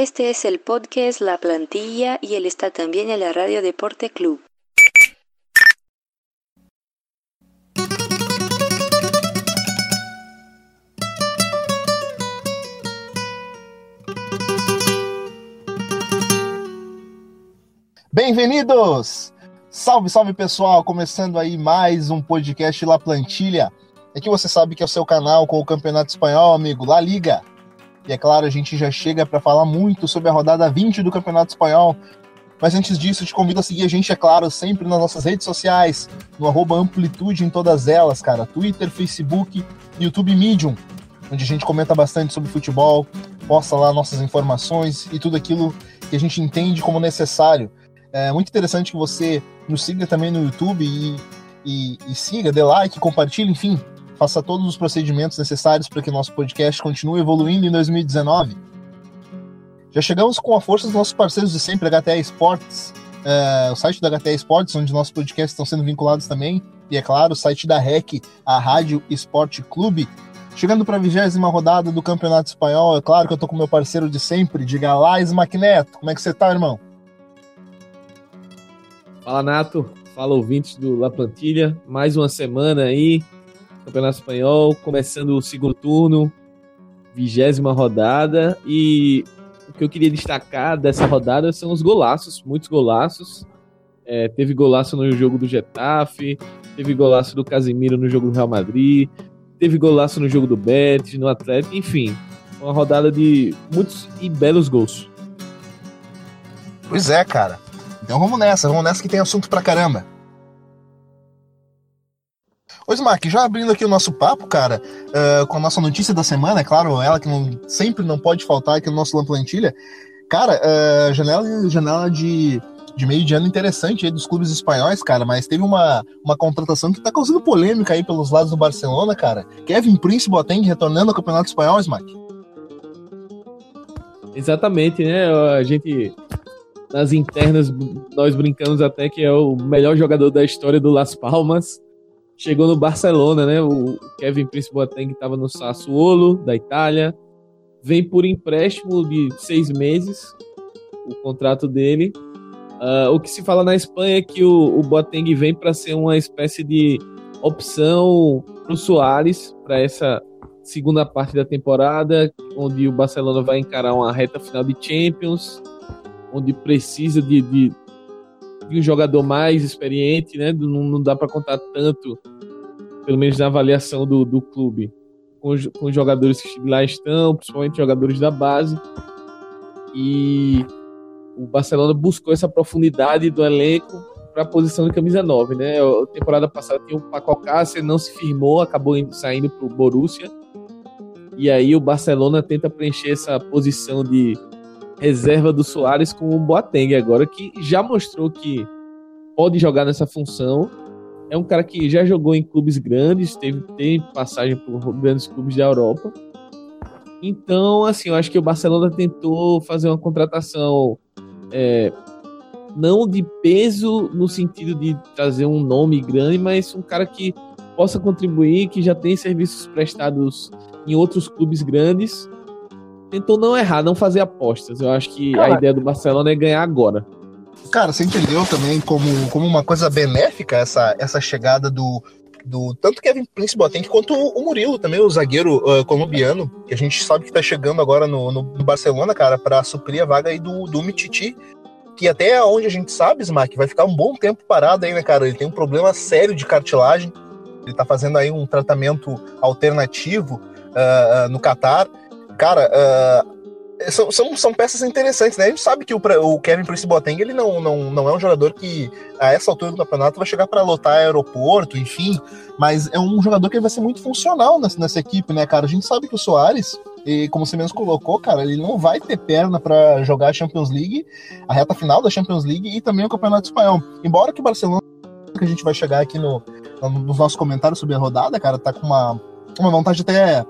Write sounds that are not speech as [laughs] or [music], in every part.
Este es el podcast La Plantilla y él está también en la Radio Deporte Club. Bem-vindos! Salve, salve pessoal! Começando aí mais um podcast La Plantilha. Aqui você sabe que é o seu canal com o Campeonato Espanhol, amigo, La Liga. E é claro, a gente já chega para falar muito sobre a rodada 20 do Campeonato Espanhol. Mas antes disso, te convido a seguir a gente, é claro, sempre nas nossas redes sociais, no arroba Amplitude em todas elas, cara. Twitter, Facebook, YouTube Medium, onde a gente comenta bastante sobre futebol, posta lá nossas informações e tudo aquilo que a gente entende como necessário. É muito interessante que você nos siga também no YouTube e, e, e siga, dê like, compartilhe, enfim, faça todos os procedimentos necessários para que nosso podcast continue evoluindo em 2019. Já chegamos com a força dos nossos parceiros de sempre, HTA Esportes, é, o site da HTA Esportes, onde nossos podcasts estão sendo vinculados também, e é claro, o site da REC, a Rádio Esporte Clube. Chegando para a vigésima rodada do Campeonato Espanhol, é claro que eu estou com meu parceiro de sempre, diga lá, Smackneto. Como é que você está, irmão? Fala, Nato. Fala, ouvintes do La Plantilha. Mais uma semana aí, Campeonato Espanhol, começando o segundo turno, vigésima rodada. E o que eu queria destacar dessa rodada são os golaços, muitos golaços. É, teve golaço no jogo do Getafe, teve golaço do Casemiro no jogo do Real Madrid, teve golaço no jogo do Betis, no Atlético, enfim, uma rodada de muitos e belos gols. Pois é, cara. Então vamos nessa, vamos nessa que tem assunto pra caramba. Ô, Smack, já abrindo aqui o nosso papo, cara, uh, com a nossa notícia da semana, é claro, ela que não, sempre não pode faltar aqui no nosso Lamplantilha. Cara, uh, janela, janela de, de meio de ano interessante aí dos clubes espanhóis, cara, mas teve uma, uma contratação que tá causando polêmica aí pelos lados do Barcelona, cara. Kevin Prince Boateng retornando ao Campeonato Espanhol, Smack. Exatamente, né? A gente nas internas nós brincamos até que é o melhor jogador da história do Las Palmas chegou no Barcelona, né? O Kevin Prince Boateng estava no Sassuolo, da Itália. Vem por empréstimo de seis meses, o contrato dele. Uh, o que se fala na Espanha é que o, o Boateng vem para ser uma espécie de opção para o Soares para essa segunda parte da temporada, onde o Barcelona vai encarar uma reta final de Champions, onde precisa de, de de um jogador mais experiente, né? Não, não dá para contar tanto, pelo menos na avaliação do, do clube, com, com os jogadores que lá estão, principalmente jogadores da base. E o Barcelona buscou essa profundidade do elenco para a posição de camisa 9, né? A temporada passada tinha o Paco Alcácer, não se firmou, acabou saindo para o Borussia. E aí o Barcelona tenta preencher essa posição de reserva do Soares com o Boateng agora, que já mostrou que pode jogar nessa função. É um cara que já jogou em clubes grandes, teve, teve passagem por grandes clubes da Europa. Então, assim, eu acho que o Barcelona tentou fazer uma contratação é, não de peso no sentido de trazer um nome grande, mas um cara que possa contribuir, que já tem serviços prestados em outros clubes grandes tentou não errar, não fazer apostas. Eu acho que Cara, a ideia do Barcelona é ganhar agora. Cara, você entendeu também como, como uma coisa benéfica essa, essa chegada do, do tanto Kevin Prince Boateng quanto o Murilo também, o zagueiro uh, colombiano, que a gente sabe que tá chegando agora no, no, no Barcelona, cara, para suprir a vaga aí do, do Mititi, que até onde a gente sabe, Smack, vai ficar um bom tempo parado aí, né, cara? Ele tem um problema sério de cartilagem, ele tá fazendo aí um tratamento alternativo uh, uh, no Catar, cara, uh, são, são, são, peças interessantes, né? A gente sabe que o, o Kevin Prince Boateng, ele não, não, não é um jogador que, a essa altura do campeonato, vai chegar para lotar aeroporto, enfim, mas é um jogador que vai ser muito funcional nessa, nessa equipe, né, cara? A gente sabe que o Soares, e como você mesmo colocou, cara, ele não vai ter perna para jogar a Champions League, a reta final da Champions League e também o Campeonato Espanhol. Embora que o Barcelona, que a gente vai chegar aqui no, nos nossos comentários sobre a rodada, cara, tá com uma, uma vontade até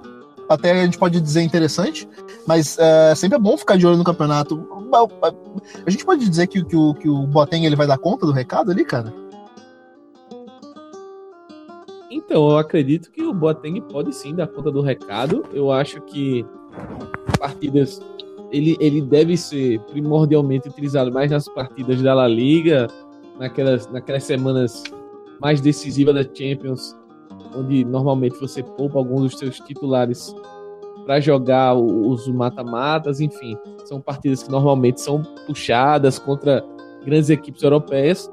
até a gente pode dizer interessante, mas é, sempre é bom ficar de olho no campeonato. A gente pode dizer que, que, o, que o Boateng ele vai dar conta do recado ali, cara? Então, eu acredito que o Boateng pode sim dar conta do recado. Eu acho que partidas ele, ele deve ser primordialmente utilizado mais nas partidas da La Liga, naquelas, naquelas semanas mais decisivas da Champions, onde normalmente você poupa alguns dos seus titulares para jogar os mata-matas, enfim, são partidas que normalmente são puxadas contra grandes equipes europeias.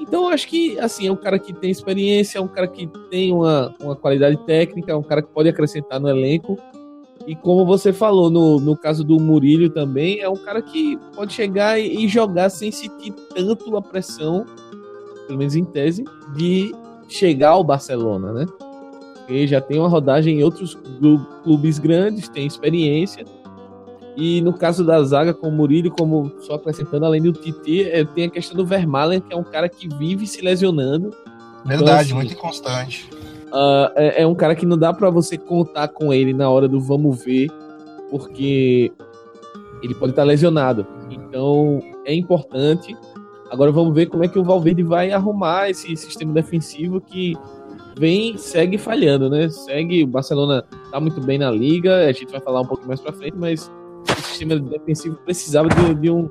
Então, acho que assim, é um cara que tem experiência, é um cara que tem uma, uma qualidade técnica, é um cara que pode acrescentar no elenco. E como você falou, no, no caso do Murilho também, é um cara que pode chegar e, e jogar sem sentir tanto a pressão, pelo menos em tese, de chegar ao Barcelona, né? Porque já tem uma rodagem em outros clubes grandes, tem experiência. E no caso da zaga, com o Murilo, como só acrescentando, além do Titi, é, tem a questão do Vermaelen, que é um cara que vive se lesionando. Verdade, então, assim, muito inconstante. Uh, é, é, um cara que não dá para você contar com ele na hora do vamos ver, porque ele pode estar lesionado. Então é importante. Agora vamos ver como é que o Valverde vai arrumar esse sistema defensivo que vem, segue falhando, né? Segue, o Barcelona tá muito bem na liga, a gente vai falar um pouco mais pra frente, mas o sistema defensivo precisava de, de um,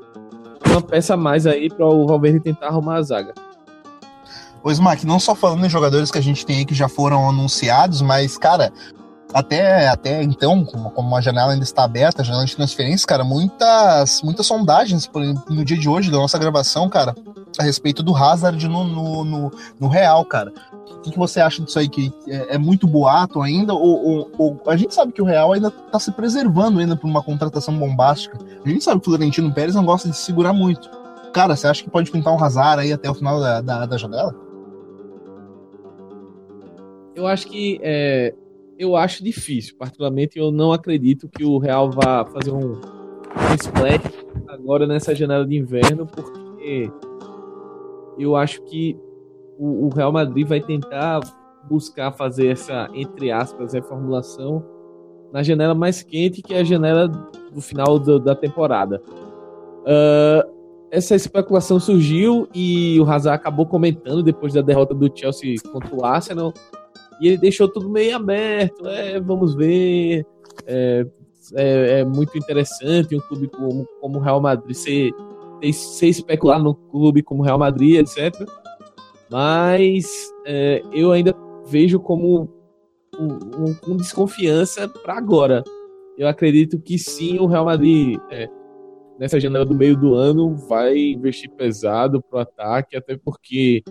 uma peça a mais aí para o Valverde tentar arrumar a zaga. Ô, Smack, não só falando em jogadores que a gente tem aí que já foram anunciados, mas, cara, até, até então, como, como a janela ainda está aberta, a janela de transferência, cara, muitas, muitas sondagens por, no dia de hoje da nossa gravação, cara, a respeito do Hazard no, no, no, no Real, cara. O que, que, você acha disso aí? Que é, é muito boato ainda? Ou, ou, ou, a gente sabe que o Real ainda está se preservando ainda por uma contratação bombástica. A gente sabe que o Florentino Pérez não gosta de segurar muito. Cara, você acha que pode pintar um Hazard aí até o final da, da, da janela? Eu acho que é, eu acho difícil. Particularmente, eu não acredito que o Real vá fazer um, um splash agora nessa janela de inverno, porque eu acho que o, o Real Madrid vai tentar buscar fazer essa, entre aspas, reformulação na janela mais quente, que é a janela do final do, da temporada. Uh, essa especulação surgiu e o Hazard acabou comentando depois da derrota do Chelsea contra o Arsenal. E ele deixou tudo meio aberto. É, vamos ver. É, é, é muito interessante um clube como, como o Real Madrid ser, ser especular no clube como o Real Madrid, etc mas é, eu ainda vejo como um, um, com desconfiança para agora. Eu acredito que sim, o Real Madrid é, nessa janela do meio do ano vai investir pesado pro ataque, até porque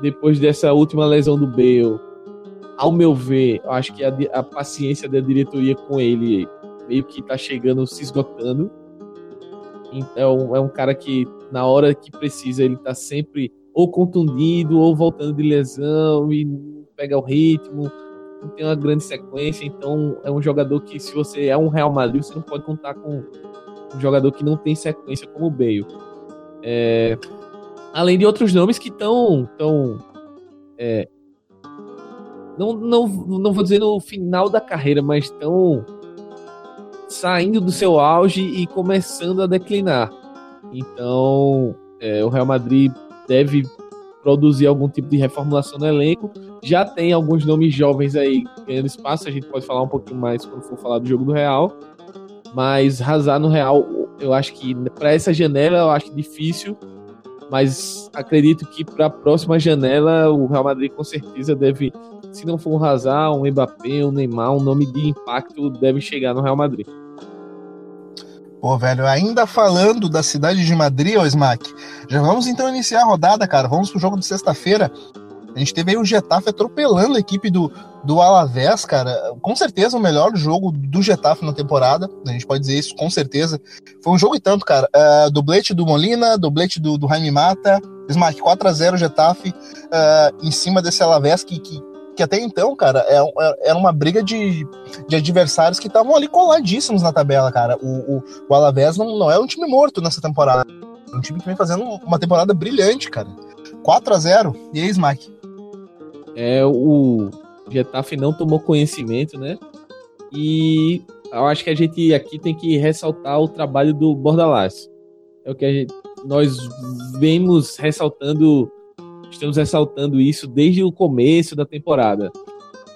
depois dessa última lesão do Bale, ao meu ver, eu acho que a, a paciência da diretoria com ele meio que tá chegando, se esgotando. Então é um cara que na hora que precisa ele tá sempre ou contundido, ou voltando de lesão e pega o ritmo, não tem uma grande sequência, então é um jogador que se você é um Real Madrid, você não pode contar com um jogador que não tem sequência como o Bale. É, além de outros nomes que estão tão, é, não, não, não vou dizer no final da carreira, mas estão saindo do seu auge e começando a declinar. Então, é, o Real Madrid deve produzir algum tipo de reformulação no elenco. Já tem alguns nomes jovens aí ganhando espaço, a gente pode falar um pouquinho mais quando for falar do jogo do Real. Mas Hazard no Real, eu acho que para essa janela eu acho difícil, mas acredito que para a próxima janela o Real Madrid com certeza deve, se não for um Hazard, um Mbappé, um Neymar, um nome de impacto deve chegar no Real Madrid. Pô, velho, ainda falando da cidade de Madrid, ô Smack, já vamos então iniciar a rodada, cara. Vamos pro jogo de sexta-feira. A gente teve aí o Getafe atropelando a equipe do, do Alavés, cara. Com certeza o melhor jogo do Getafe na temporada. A gente pode dizer isso com certeza. Foi um jogo e tanto, cara. Uh, do Molina, dublete do, do Jaime Mata. Smack 4x0 Getafe uh, em cima desse Alavés que, que que até então, cara, é, é, era uma briga de, de adversários que estavam ali coladíssimos na tabela, cara. O, o, o Alavés não, não é um time morto nessa temporada. É um time que vem fazendo uma temporada brilhante, cara. 4 a 0 E aí, Smack? É, o Getafe não tomou conhecimento, né? E eu acho que a gente aqui tem que ressaltar o trabalho do Bordalás. É o que gente, nós vemos ressaltando estamos ressaltando isso desde o começo da temporada.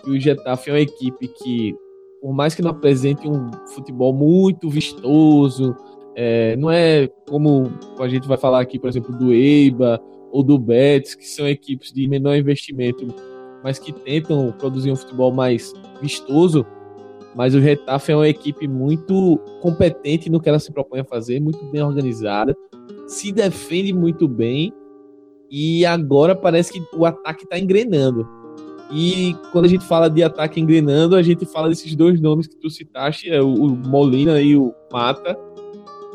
Que o Getafe é uma equipe que por mais que não apresente um futebol muito vistoso, é, não é como a gente vai falar aqui, por exemplo, do Eiba ou do Betis, que são equipes de menor investimento, mas que tentam produzir um futebol mais vistoso. Mas o Retafe é uma equipe muito competente no que ela se propõe a fazer, muito bem organizada, se defende muito bem e agora parece que o ataque está engrenando. E quando a gente fala de ataque engrenando, a gente fala desses dois nomes que tu citaste, é o Molina e o Mata.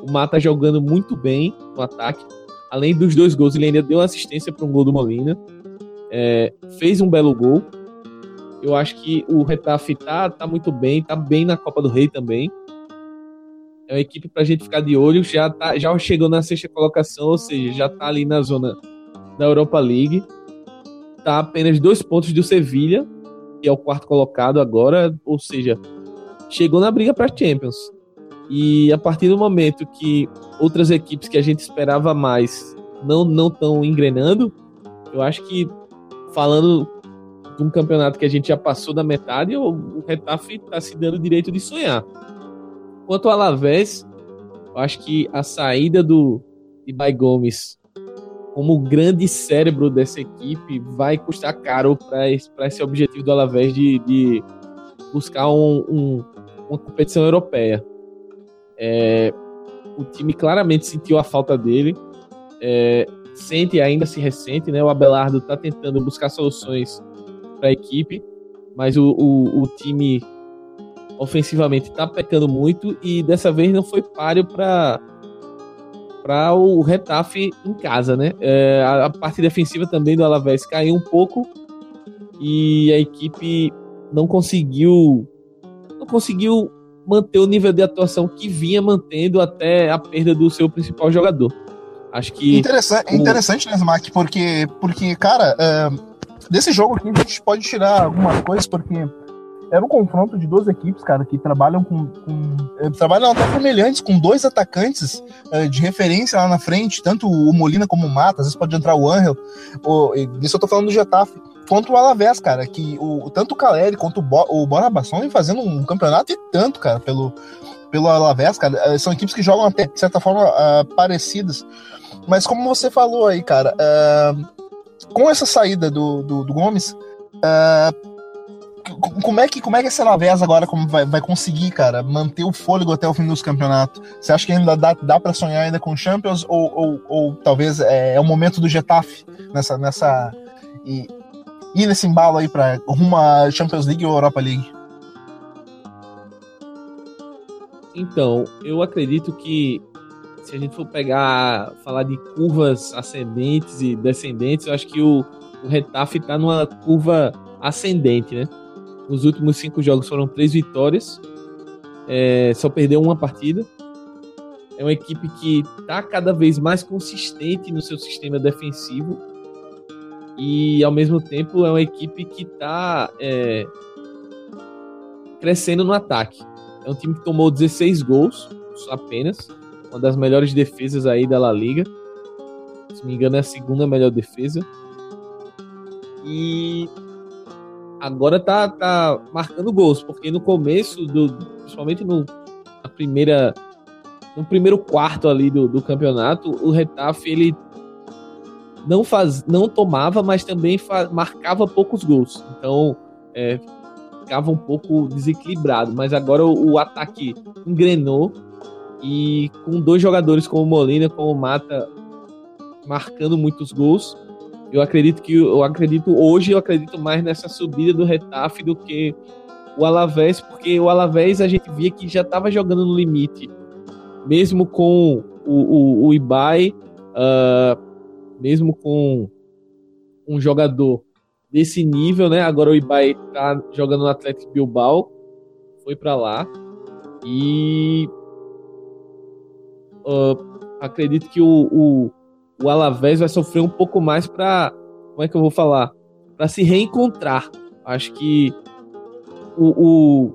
O Mata jogando muito bem no ataque. Além dos dois gols, ele ainda deu assistência para um gol do Molina. É, fez um belo gol. Eu acho que o Retafe tá, tá muito bem, tá bem na Copa do Rei também. É uma equipe para a gente ficar de olho. Já, tá, já chegou na sexta colocação, ou seja, já tá ali na zona da Europa League está apenas dois pontos do Sevilha, que é o quarto colocado agora, ou seja, chegou na briga para Champions. E a partir do momento que outras equipes que a gente esperava mais não não estão engrenando, eu acho que falando de um campeonato que a gente já passou da metade, o, Retafe está se dando o direito de sonhar. Quanto ao Alavés, eu acho que a saída do Ibai Gomes como grande cérebro dessa equipe, vai custar caro para esse, esse objetivo do Alavés de, de buscar um, um, uma competição europeia. É, o time claramente sentiu a falta dele, é, sente ainda se ressente, né? O Abelardo está tentando buscar soluções para a equipe, mas o, o, o time ofensivamente está pecando muito e dessa vez não foi páreo para para o Retafe em casa, né? É, a, a, parte defensiva também do Alavés caiu um pouco e a equipe não conseguiu não conseguiu manter o nível de atuação que vinha mantendo até a perda do seu principal jogador. Acho que interessante, o... interessante né, Smack? Porque porque cara, é, desse jogo aqui a gente pode tirar algumas coisas porque era um confronto de duas equipes, cara, que trabalham com. com eh, trabalham até semelhantes, com dois atacantes uh, de referência lá na frente, tanto o Molina como o Mata, às vezes pode entrar o Angel. Isso eu tô falando do Getafe. Quanto o Alavés, cara, que o, tanto o Caleri quanto o, Bo, o Bonabasson vem fazendo um campeonato e tanto, cara, pelo, pelo Alavés, cara. Eh, são equipes que jogam até, de certa forma, uh, parecidas. Mas como você falou aí, cara, uh, com essa saída do, do, do Gomes, uh, como é que como é que essa Alavés agora como vai, vai conseguir, cara, manter o fôlego até o fim dos campeonatos? Você acha que ainda dá, dá para sonhar ainda com Champions ou, ou, ou talvez é, é, o momento do Getafe nessa nessa e ir nesse embalo aí para rumo à Champions League ou Europa League? Então, eu acredito que se a gente for pegar, falar de curvas ascendentes e descendentes, eu acho que o, o Retafe está numa curva ascendente, né? Nos últimos cinco jogos foram três vitórias. É, só perdeu uma partida. É uma equipe que está cada vez mais consistente no seu sistema defensivo. E ao mesmo tempo é uma equipe que está é, crescendo no ataque. É um time que tomou 16 gols apenas. Uma das melhores defesas aí da La Liga. Se me engano, é a segunda melhor defesa. E agora tá, tá marcando gols, porque no começo, do, principalmente no, na primeira, no primeiro quarto ali do, do campeonato, o Retafe ele não, faz, não tomava, mas também faz, marcava poucos gols. Então é, ficava um pouco desequilibrado. Mas agora o, o, ataque engrenou e com dois jogadores como Molina, como Mata, marcando muitos gols, eu acredito que eu acredito hoje eu acredito mais nessa subida do Retafe do que o Alavés, porque o Alavés a gente via que já estava jogando no limite, mesmo com o, o, o Ibai, uh, mesmo com um jogador desse nível, né? Agora o Ibai tá jogando no Atlético Bilbao, foi para lá e uh, acredito que o, o o Alavés vai sofrer um pouco mais para como é que eu vou falar? Para se reencontrar. Acho que o, o,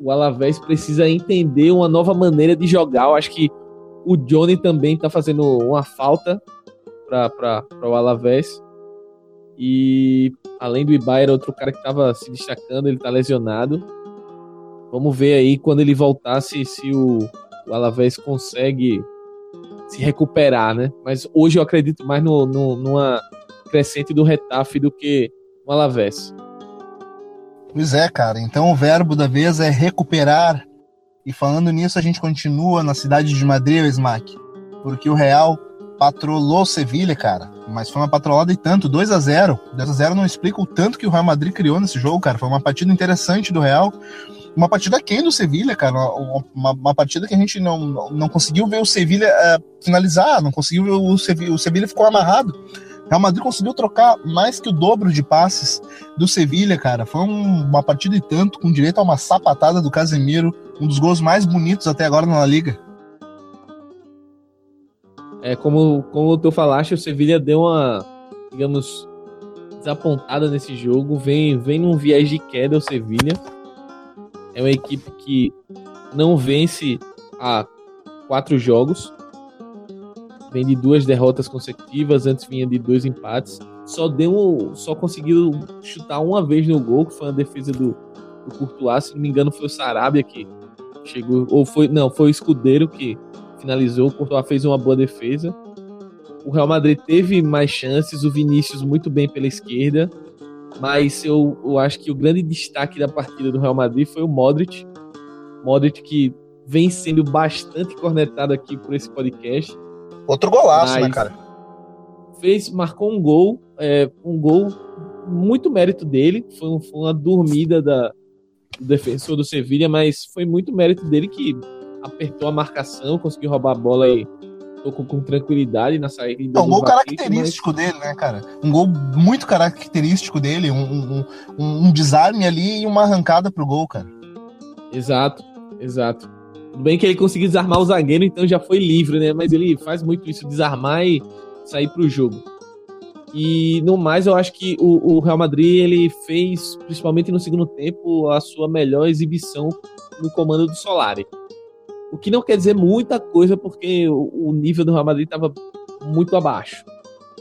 o Alavés precisa entender uma nova maneira de jogar. Eu acho que o Johnny também está fazendo uma falta para o Alavés. E além do Ibai, era outro cara que estava se destacando, ele está lesionado. Vamos ver aí quando ele voltar se, se o, o Alavés consegue se recuperar, né? Mas hoje eu acredito mais no, no, numa crescente do Retafe do que no Alavés. Pois é, cara. Então o verbo da vez é recuperar. E falando nisso, a gente continua na cidade de Madrid, Smack. Porque o Real patrolou Sevilha, cara. Mas foi uma patrolada e tanto, 2 a 0 2 a 0 não explica o tanto que o Real Madrid criou nesse jogo, cara. Foi uma partida interessante do Real. Uma partida quem do Sevilha, cara. Uma, uma, partida que a gente não, não conseguiu ver o Sevilha uh, finalizar, não conseguiu ver o Sevilha, o Sevilha ficou amarrado. Real Madrid conseguiu trocar mais que o dobro de passes do Sevilha, cara. Foi um, uma partida e tanto, com direito a uma sapatada do Casemiro, um dos gols mais bonitos até agora na Liga. É, como, como tu falaste, o Sevilha deu uma, digamos, desapontada nesse jogo. Vem, vem num viés de queda o Sevilha. É uma equipe que não vence há quatro jogos vem de duas derrotas consecutivas, antes vinha de dois empates. Só deu, só conseguiu chutar uma vez no gol, que foi a defesa do, do Courtois, se não me engano foi o Sarabia que chegou, ou foi, não, foi o Escudeiro que finalizou, o Courtois fez uma boa defesa. O Real Madrid teve mais chances, o Vinícius muito bem pela esquerda, mas eu, eu acho que o grande destaque da partida do Real Madrid foi o Modric. Modric que vem sendo bastante cornetado aqui por esse podcast Outro golaço, né, cara? Fez, marcou um gol, é, um gol muito mérito dele. Foi, um, foi uma dormida da, do defensor do Sevilha, mas foi muito mérito dele que apertou a marcação, conseguiu roubar a bola e tocou com tranquilidade na saída. É um gol característico mas... dele, né, cara? Um gol muito característico dele, um, um, um desarme ali e uma arrancada pro gol, cara. Exato, exato. Tudo bem que ele conseguiu desarmar o zagueiro, então já foi livre, né? Mas ele faz muito isso, desarmar e sair para o jogo. E no mais, eu acho que o, o, Real Madrid ele fez, principalmente no segundo tempo, a sua melhor exibição no comando do Solari. O que não quer dizer muita coisa, porque o, nível do Real Madrid estava muito abaixo.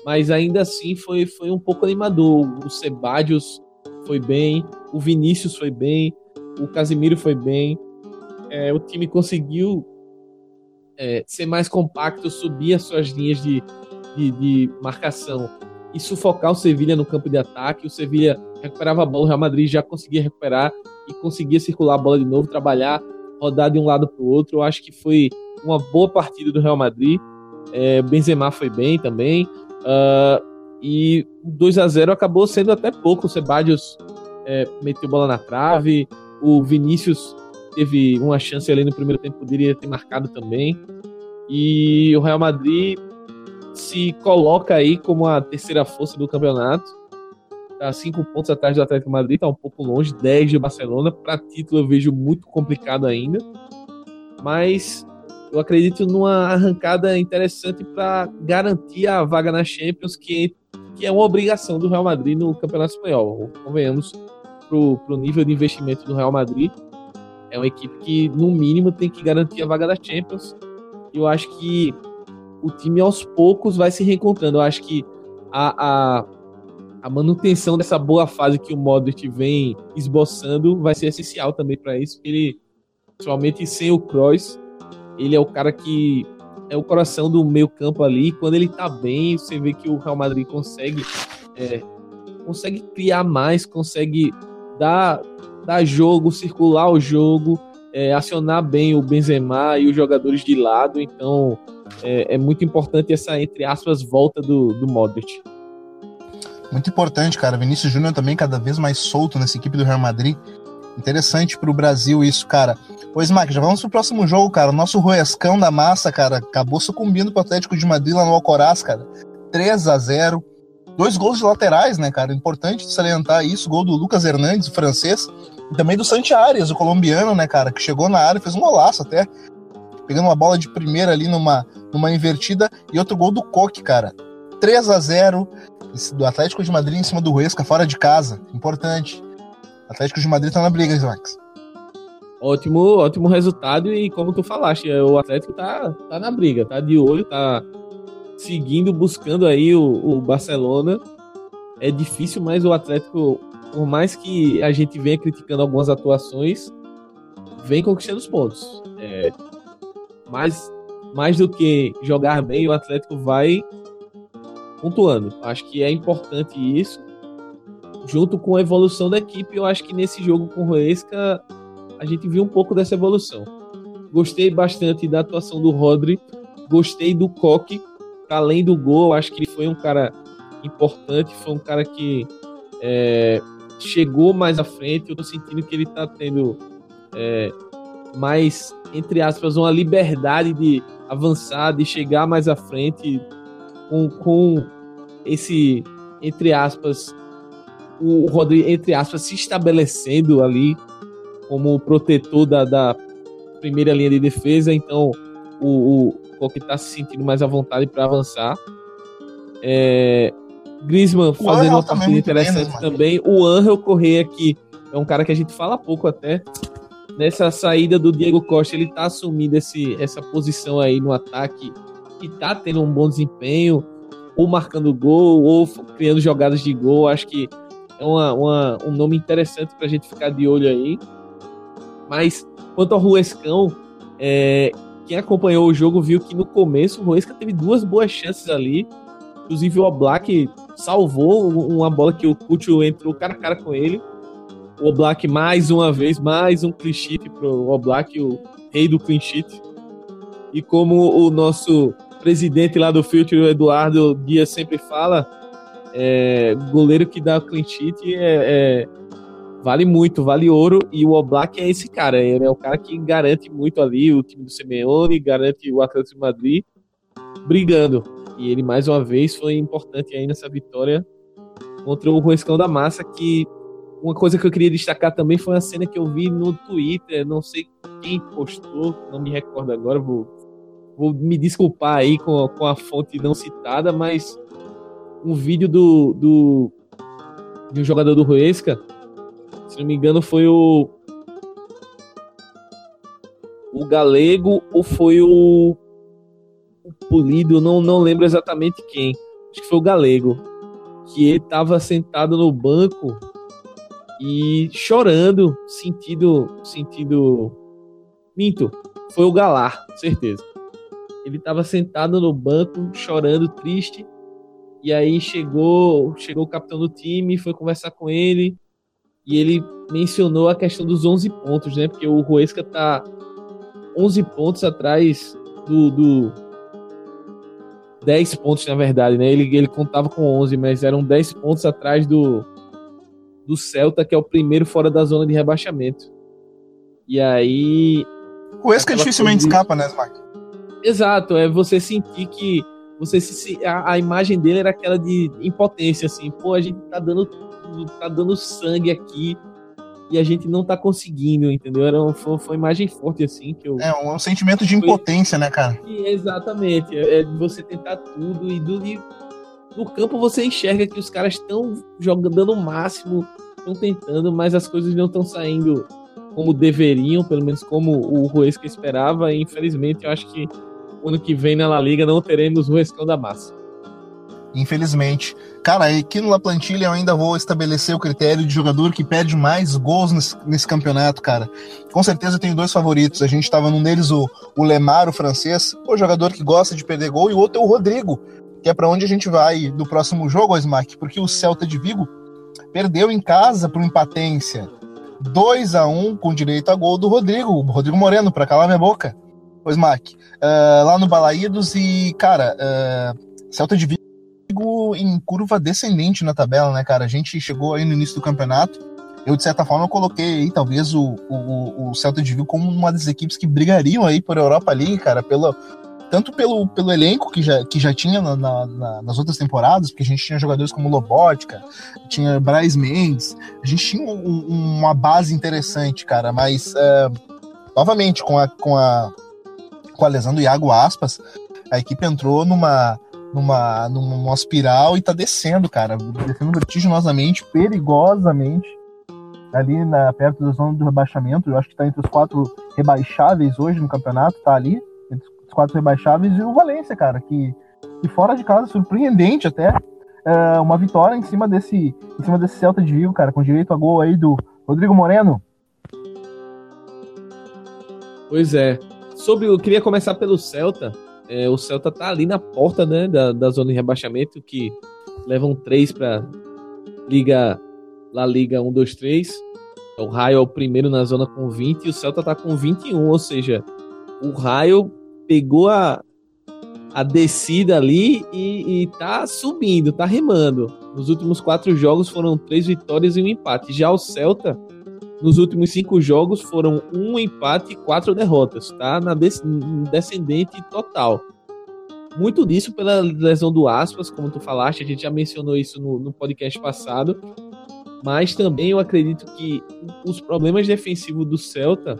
Mas ainda assim foi, foi um pouco animador. O Sebadios foi bem, o Vinícius foi bem, o Casimiro foi bem é, o time conseguiu é, ser mais compacto, subir as suas linhas de, de, de, marcação e sufocar o Sevilha no campo de ataque. O Sevilha recuperava a bola, o Real Madrid já conseguia recuperar e conseguia circular a bola de novo, trabalhar, rodar de um lado para o outro. Eu acho que foi uma boa partida do Real Madrid. É, Benzema foi bem também. Uh, e 2 a 0 acabou sendo até pouco. O Sebadios é, meteu bola na trave. O Vinícius teve uma chance ali no primeiro tempo, poderia ter marcado também. E o Real Madrid se coloca aí como a terceira força do campeonato. Tá cinco pontos atrás do Atlético Madrid, tá um pouco longe, 10 de Barcelona. Para título eu vejo muito complicado ainda. Mas eu acredito numa arrancada interessante para garantir a vaga na Champions, que, que é uma obrigação do Real Madrid no Campeonato Espanhol. Convenhamos, para o nível de investimento do Real Madrid, é uma equipe que, no mínimo, tem que garantir a vaga da Champions. Eu acho que o time, aos poucos, vai se reencontrando. Eu acho que a, a, a manutenção dessa boa fase que o Modric vem esboçando vai ser essencial também para isso. Ele, principalmente sem o Kroos, ele é o cara que é o coração do meio campo ali. Quando ele tá bem, você vê que o Real Madrid consegue é, consegue criar mais, consegue dar dar jogo, circular o jogo, é, acionar bem o Benzema e os jogadores de lado. Então é, é muito importante essa, entre aspas, volta do, do Modric. Muito importante, cara. Vinícius Júnior também cada vez mais solto nessa equipe do Real Madrid. Interessante pro Brasil isso, cara. Pois, Mac, já vamos pro próximo jogo, cara. O nosso Roescão da massa, cara, acabou sucumbindo pro Atlético de Madrid lá no Alcoraz, cara. 3 a 0 Dois gols de laterais, né, cara? Importante salientar isso. Gol do Lucas Hernandes, o francês, e também do Santi Arias, o colombiano, né, cara, que chegou na área fez um golaço até. Pegando uma bola de primeira ali numa, numa invertida. E outro gol do Coque, cara. 3 a 0 do Atlético de Madrid em cima do Huesca, fora de casa. Importante. Atlético de Madrid tá na briga, Max. Ótimo, ótimo resultado e como tu falaste, o Atlético tá, tá na briga, tá de olho, tá seguindo, buscando aí o, o Barcelona. É difícil, mas o Atlético, por mais que a gente venha criticando algumas atuações, vem conquistando os pontos. É, mais, mais do que jogar bem, o Atlético vai pontuando. Acho que é importante isso. Junto com a evolução da equipe, eu acho que nesse jogo com o Roesca a gente viu um pouco dessa evolução. Gostei bastante da atuação do Rodri, gostei do Coque, além do gol, acho que ele foi um cara importante, foi um cara que é, chegou mais à frente. Eu tô sentindo que ele tá tendo é, mais, entre aspas, uma liberdade de avançar, de chegar mais à frente com, com esse, entre aspas, o Rodrigo, entre aspas, se estabelecendo ali como protetor da, da primeira linha de defesa, então o, o está se sentindo mais à vontade para avançar. É, Griezmann fazendo uma partida interessante bem, também. O Angel Correia, que é um cara que a gente fala pouco até, nessa saída do Diego Costa, ele tá assumindo esse, essa posição aí no ataque e tá tendo um bom desempenho, ou marcando gol, ou criando jogadas de gol. Acho que é uma, uma, um nome interessante pra gente ficar de olho aí. Mas quanto ao Ruescão, é, quem acompanhou o jogo viu que no começo o Ruesca teve duas boas chances ali. Inclusive o Oblak salvou uma bola que o Coutinho entrou cara a cara com ele o Oblak mais uma vez, mais um clean sheet pro Oblak, o rei do clean sheet. E como o nosso presidente lá do Filtro, o Eduardo Dias, sempre fala, é, goleiro que dá clean sheet é, é, vale muito, vale ouro. E o Oblak é esse cara, ele é o cara que garante muito ali o time do Simeone, garante o Atlético de Madrid brigando. E ele mais uma vez foi importante aí nessa vitória contra o Ruescão da Massa, que uma coisa que eu queria destacar também foi uma cena que eu vi no Twitter, não sei quem postou, não me recordo agora, vou, vou me desculpar aí com, com a fonte não citada, mas um vídeo do, do de um jogador do Ruesca, se não me engano foi o o Galego ou foi o, o Polido, não, não lembro exatamente quem, acho que foi o Galego, que ele estava sentado no banco e chorando, sentido, sentido, minto, foi o Galar, certeza. Ele estava sentado no banco, chorando, triste, e aí chegou, chegou o capitão do time, foi conversar com ele, e ele mencionou a questão dos 11 pontos, né? Porque o Ruesca tá 11 pontos atrás do, do 10 pontos, na verdade, né? Ele, ele contava com 11, mas eram 10 pontos atrás do, do Celta, que é o primeiro fora da zona de rebaixamento. E aí. O Esca dificilmente escapa, né, Smack? Exato, é você sentir que. Você se, a, a, imagem dele era aquela de impotência, assim, pô, a gente tá dando, tá dando sangue aqui e a gente não tá conseguindo, entendeu? Era um, foi, foi uma imagem forte, assim, que eu... É, um, sentimento de impotência, foi, né, cara? E, exatamente, é, é você tentar tudo e, do, e no campo você enxerga que os caras estão jogando o máximo, estão tentando, mas as coisas não estão saindo como deveriam, pelo menos como o Ruesca esperava. E infelizmente, eu acho que ano que vem na La Liga não teremos o Ruescão da massa. Infelizmente. Cara, aqui no La Plantilha eu ainda vou estabelecer o critério de jogador que perde mais gols nesse, nesse campeonato, cara. Com certeza eu tenho dois favoritos. A gente estava num deles, o, o Lemar, o francês, o jogador que gosta de perder gol, e o outro é o Rodrigo, que é para onde a gente vai do próximo jogo, Osmac, porque o Celta de Vigo perdeu em casa o Empatência 2 a 1 com direito a gol do Rodrigo, Rodrigo Moreno, para calar minha boca. Osmac, uh, lá no Balaídos e, cara, uh, Celta de Vigo em curva descendente na tabela, né, cara? A gente chegou aí no início do campeonato. Eu, de certa forma, coloquei aí, talvez, o, o, o Celta de Vigo como uma das equipes que brigariam aí por Europa League, cara, pelo, tanto pelo, pelo elenco que já, que já tinha na, na, nas outras temporadas, porque a gente tinha jogadores como Lobotka, tinha Braz Mendes, a gente tinha um, uma base interessante, cara, mas é, novamente, com a, com, a, com a lesão do Iago Aspas, a equipe entrou numa, numa, numa espiral e tá descendo, cara, descendo vertiginosamente, perigosamente, ali na, perto da zona do rebaixamento, eu acho que tá entre os quatro rebaixáveis hoje no campeonato, tá ali, os quatro rebaixáveis, e o Valência, cara, que, que fora de casa, surpreendente até, é, uma vitória em cima desse em cima desse Celta de Vigo, cara, com direito a gol aí do Rodrigo Moreno. Pois é. Sobre, eu queria começar pelo Celta. É, o Celta tá ali na porta né, da, da zona de rebaixamento, que levam três para Liga La Liga 1, 2, 3. O Raio é o primeiro na zona com 20 e o Celta tá com 21, ou seja, o Raio pegou a, a descida ali e, e tá subindo, tá remando. Nos últimos quatro jogos foram três vitórias e um empate. Já o Celta, nos últimos cinco jogos, foram um empate e quatro derrotas, tá? Na descendente total. Muito disso pela lesão do Aspas, como tu falaste, a gente já mencionou isso no, no podcast passado mas também eu acredito que os problemas defensivos do Celta,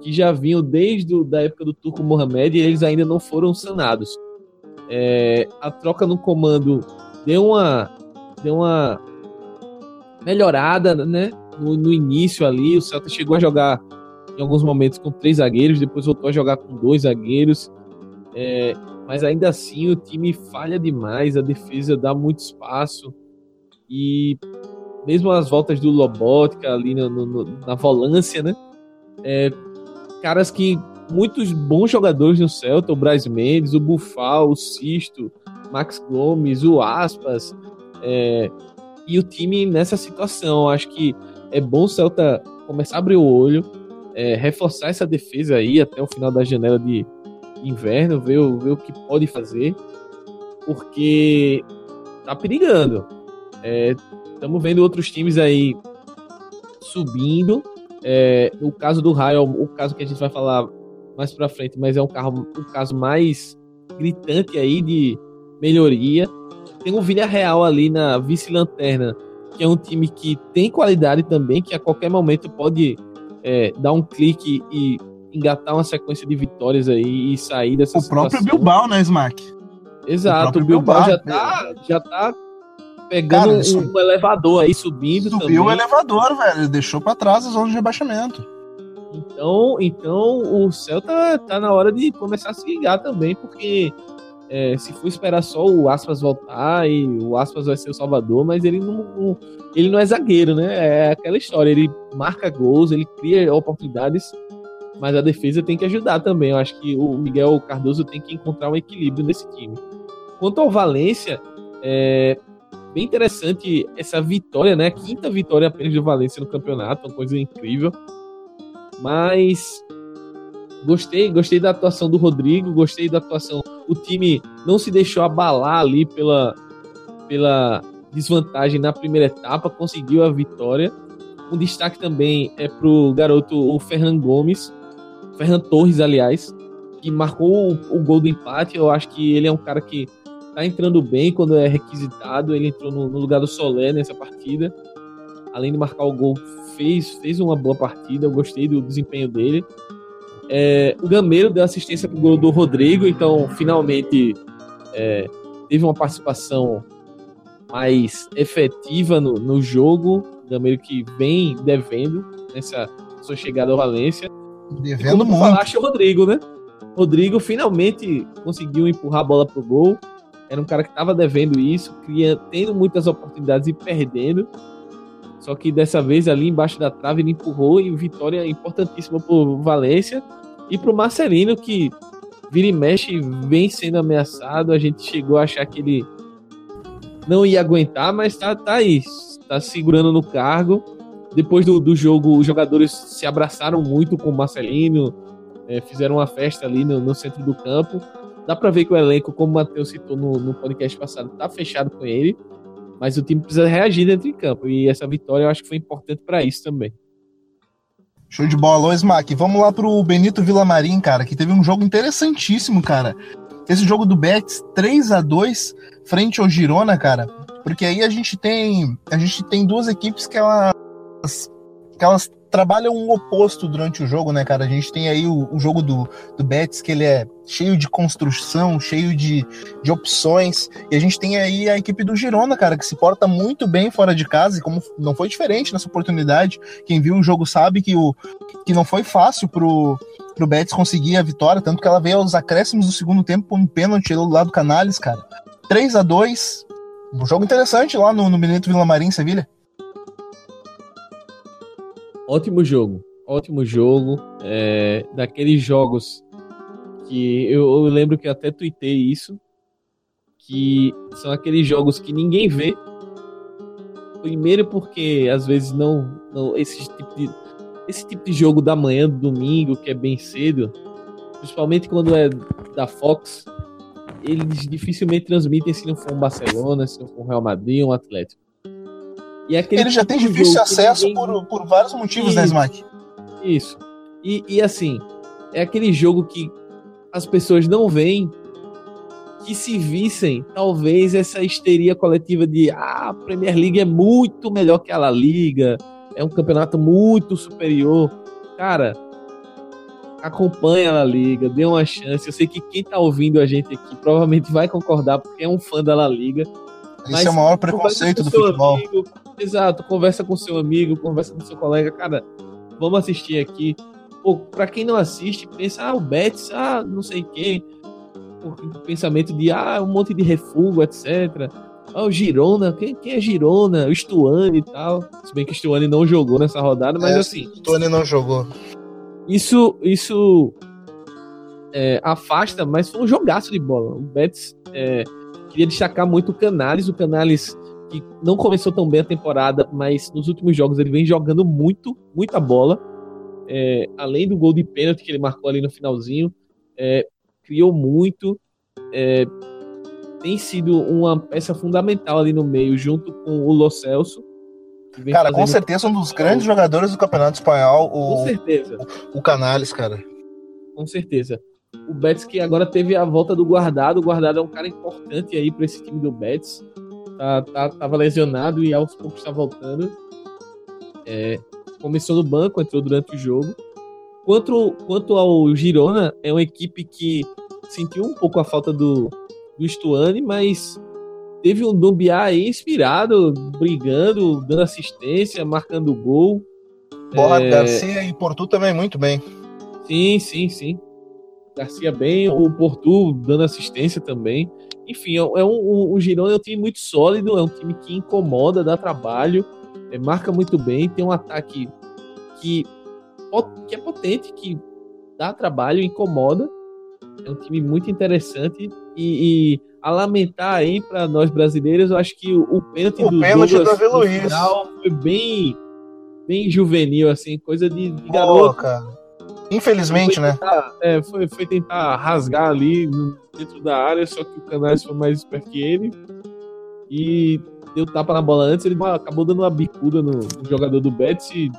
que já vinham desde a época do Turco Mohamed, eles ainda não foram sanados. É, a troca no comando deu uma, deu uma melhorada né, no, no, início ali. O Celta chegou a jogar em alguns momentos com três zagueiros, depois voltou a jogar com dois zagueiros. É, mas ainda assim o time falha demais, a defesa dá muito espaço. E mesmo as voltas do Lobótica ali no, no, na volância, né? É, caras que muitos bons jogadores no Celta, o Braz Mendes, o Bufal, o Sisto, Max Gomes, o Aspas, é, e o time nessa situação. Acho que é bom o Celta começar a abrir o olho, é, reforçar essa defesa aí até o final da janela de inverno, ver, ver o que pode fazer, porque tá perigando. É, Estamos vendo outros times aí subindo. É, o caso do Raio, o caso que a gente vai falar mais para frente, mas é um, carro, um caso mais gritante aí de melhoria. Tem o Villarreal ali na vice-lanterna, que é um time que tem qualidade também, que a qualquer momento pode é, dar um clique e engatar uma sequência de vitórias aí e sair dessa o situação. O próprio Bilbao, né, Smack? Exato, o, o Bilbao, Bilbao já tá, já tá pegando Cara, um, um, elevador aí, subindo Subiu também. o elevador, velho. Deixou pra trás a zona de rebaixamento. Então, então o Celta tá na hora de começar a se ligar também, porque é, se for esperar só o Aspas voltar e o Aspas vai ser o salvador, mas ele não, ele não é zagueiro, né? É aquela história, ele marca gols, ele cria oportunidades, mas a defesa tem que ajudar também. Eu acho que o Miguel Cardoso tem que encontrar um equilíbrio nesse time. Quanto ao Valência, é, bem interessante essa vitória, né? Quinta vitória apenas do Valência no campeonato, uma coisa incrível. Mas gostei, gostei da atuação do Rodrigo, gostei da atuação. O time não se deixou abalar ali pela, pela desvantagem na primeira etapa, conseguiu a vitória. Um destaque também é pro garoto o Ferran Gomes, Ferran Torres, aliás, que marcou o, o gol do empate. Eu acho que ele é um cara que tá entrando bem quando é requisitado. Ele entrou no, no lugar do Solé nessa partida. Além de marcar o gol, fez, fez uma boa partida. Eu gostei do desempenho dele. É, o Gameiro deu assistência pro gol do Rodrigo, então finalmente é, teve uma participação mais efetiva no, no jogo. O Gameiro que vem devendo nessa sua chegada ao Valência. Devendo muito. Falaste o Rodrigo, né? Rodrigo finalmente conseguiu empurrar a bola pro gol. Era um cara que estava devendo isso, cria, tendo muitas oportunidades e perdendo. Só que dessa vez ali embaixo da trave ele empurrou e vitória importantíssima pro Valência e pro Marcelino que vira e mexe vem sendo ameaçado. A gente chegou a achar que ele não ia aguentar, mas tá, tá aí, tá segurando no cargo. Depois do, do jogo, os jogadores se abraçaram muito com o Marcelino, é, fizeram uma festa ali no, no centro do campo. Dá pra ver que o elenco, como o Matheus citou no, no podcast passado, tá fechado com ele, mas o time precisa reagir dentro de campo. E essa vitória eu acho que foi importante para isso também. Show de bola, Lois Mac. Vamos lá pro Benito Villamarim, cara, que teve um jogo interessantíssimo, cara. Esse jogo do Betis 3 a 2 frente ao Girona, cara. Porque aí a gente tem a gente tem duas equipes que elas que elas trabalham um oposto durante o jogo, né, cara? A gente tem aí o, o, jogo do, do Betis, que ele é cheio de construção, cheio de, de opções. E a gente tem aí a equipe do Girona, cara, que se porta muito bem fora de casa, e como não foi diferente nessa oportunidade, quem viu o jogo sabe que, o, que não foi fácil pro, pro Betis conseguir a vitória, tanto que ela veio aos acréscimos do segundo tempo com um pênalti do lado do Canales, cara. 3 a 2 um jogo interessante lá no, no Benito Villamarim, Sevilha. Ótimo jogo. ótimo jogo. É, daqueles jogos que eu, eu lembro que até tuitei isso, que são aqueles jogos que ninguém vê. Primeiro porque às vezes não, não esse tipo de esse tipo de jogo da manhã do domingo, que é bem cedo, principalmente quando é da Fox, eles dificilmente transmitem se não for um Barcelona, se não for um Real Madrid, um Atlético. E é Ele já tipo tem difícil acesso ninguém... por, por vários motivos, né, Isso. né, Smack? Isso. E, e assim, é aquele jogo que as pessoas não veem que se vissem, talvez essa histeria coletiva de ah, a Premier League é muito melhor que a La Liga, é um campeonato muito superior. Cara, acompanha a La Liga, dê uma chance. Eu sei que quem tá ouvindo a gente aqui provavelmente vai concordar porque é um fã da La Liga. Esse é o maior preconceito do futebol. Amigo, exato, conversa com seu amigo, conversa com seu colega, cara, vamos assistir aqui. Pô, pra quem não assiste, pensa, ah, o Betis, ah, não sei quem. O pensamento de, ah, um monte de refugo, etc. Ah, o Girona, quem, quem é Girona? O Stuane e tal. Se bem que o Stuane não jogou nessa rodada, mas é, assim. O Stuane não jogou. Isso, isso é, afasta, mas foi um jogaço de bola. O Betis é, queria destacar muito o Canales. O Canales que não começou tão bem a temporada, mas nos últimos jogos ele vem jogando muito, muita bola. É, além do gol de pênalti que ele marcou ali no finalzinho, é, criou muito. É, tem sido uma peça fundamental ali no meio, junto com o Lo Celso. Cara, com certeza um dos grandes jogadores do Campeonato Espanhol, o, com certeza. o, o Canales, cara. Com certeza. O Betis que agora teve a volta do Guardado. O Guardado é um cara importante aí para esse time do Betis. Tá, tá, tava lesionado e aos poucos está voltando. É, começou no banco, entrou durante o jogo. Quanto, quanto ao Girona, é uma equipe que sentiu um pouco a falta do, do Stuane, mas teve um Dumbiá aí inspirado, brigando, dando assistência, marcando gol. Porra, é... Garcia e Portu também muito bem. Sim, sim, sim. Garcia bem, o Portu dando assistência também. Enfim, é um, é um, o Girona é um time muito sólido, é um time que incomoda, dá trabalho, é, marca muito bem, tem um ataque que, que é potente, que dá trabalho, incomoda. É um time muito interessante e, e a lamentar aí para nós brasileiros, eu acho que o, o pênalti o do pênalti Douglas do Luiz. foi bem bem juvenil assim, coisa de, de garoto. Infelizmente, né? tentar, né? É, foi, foi tentar rasgar ali dentro da área, só que o Canais foi mais esperto que ele e deu tapa na bola antes, ele acabou dando uma bicuda no, no jogador do Betis e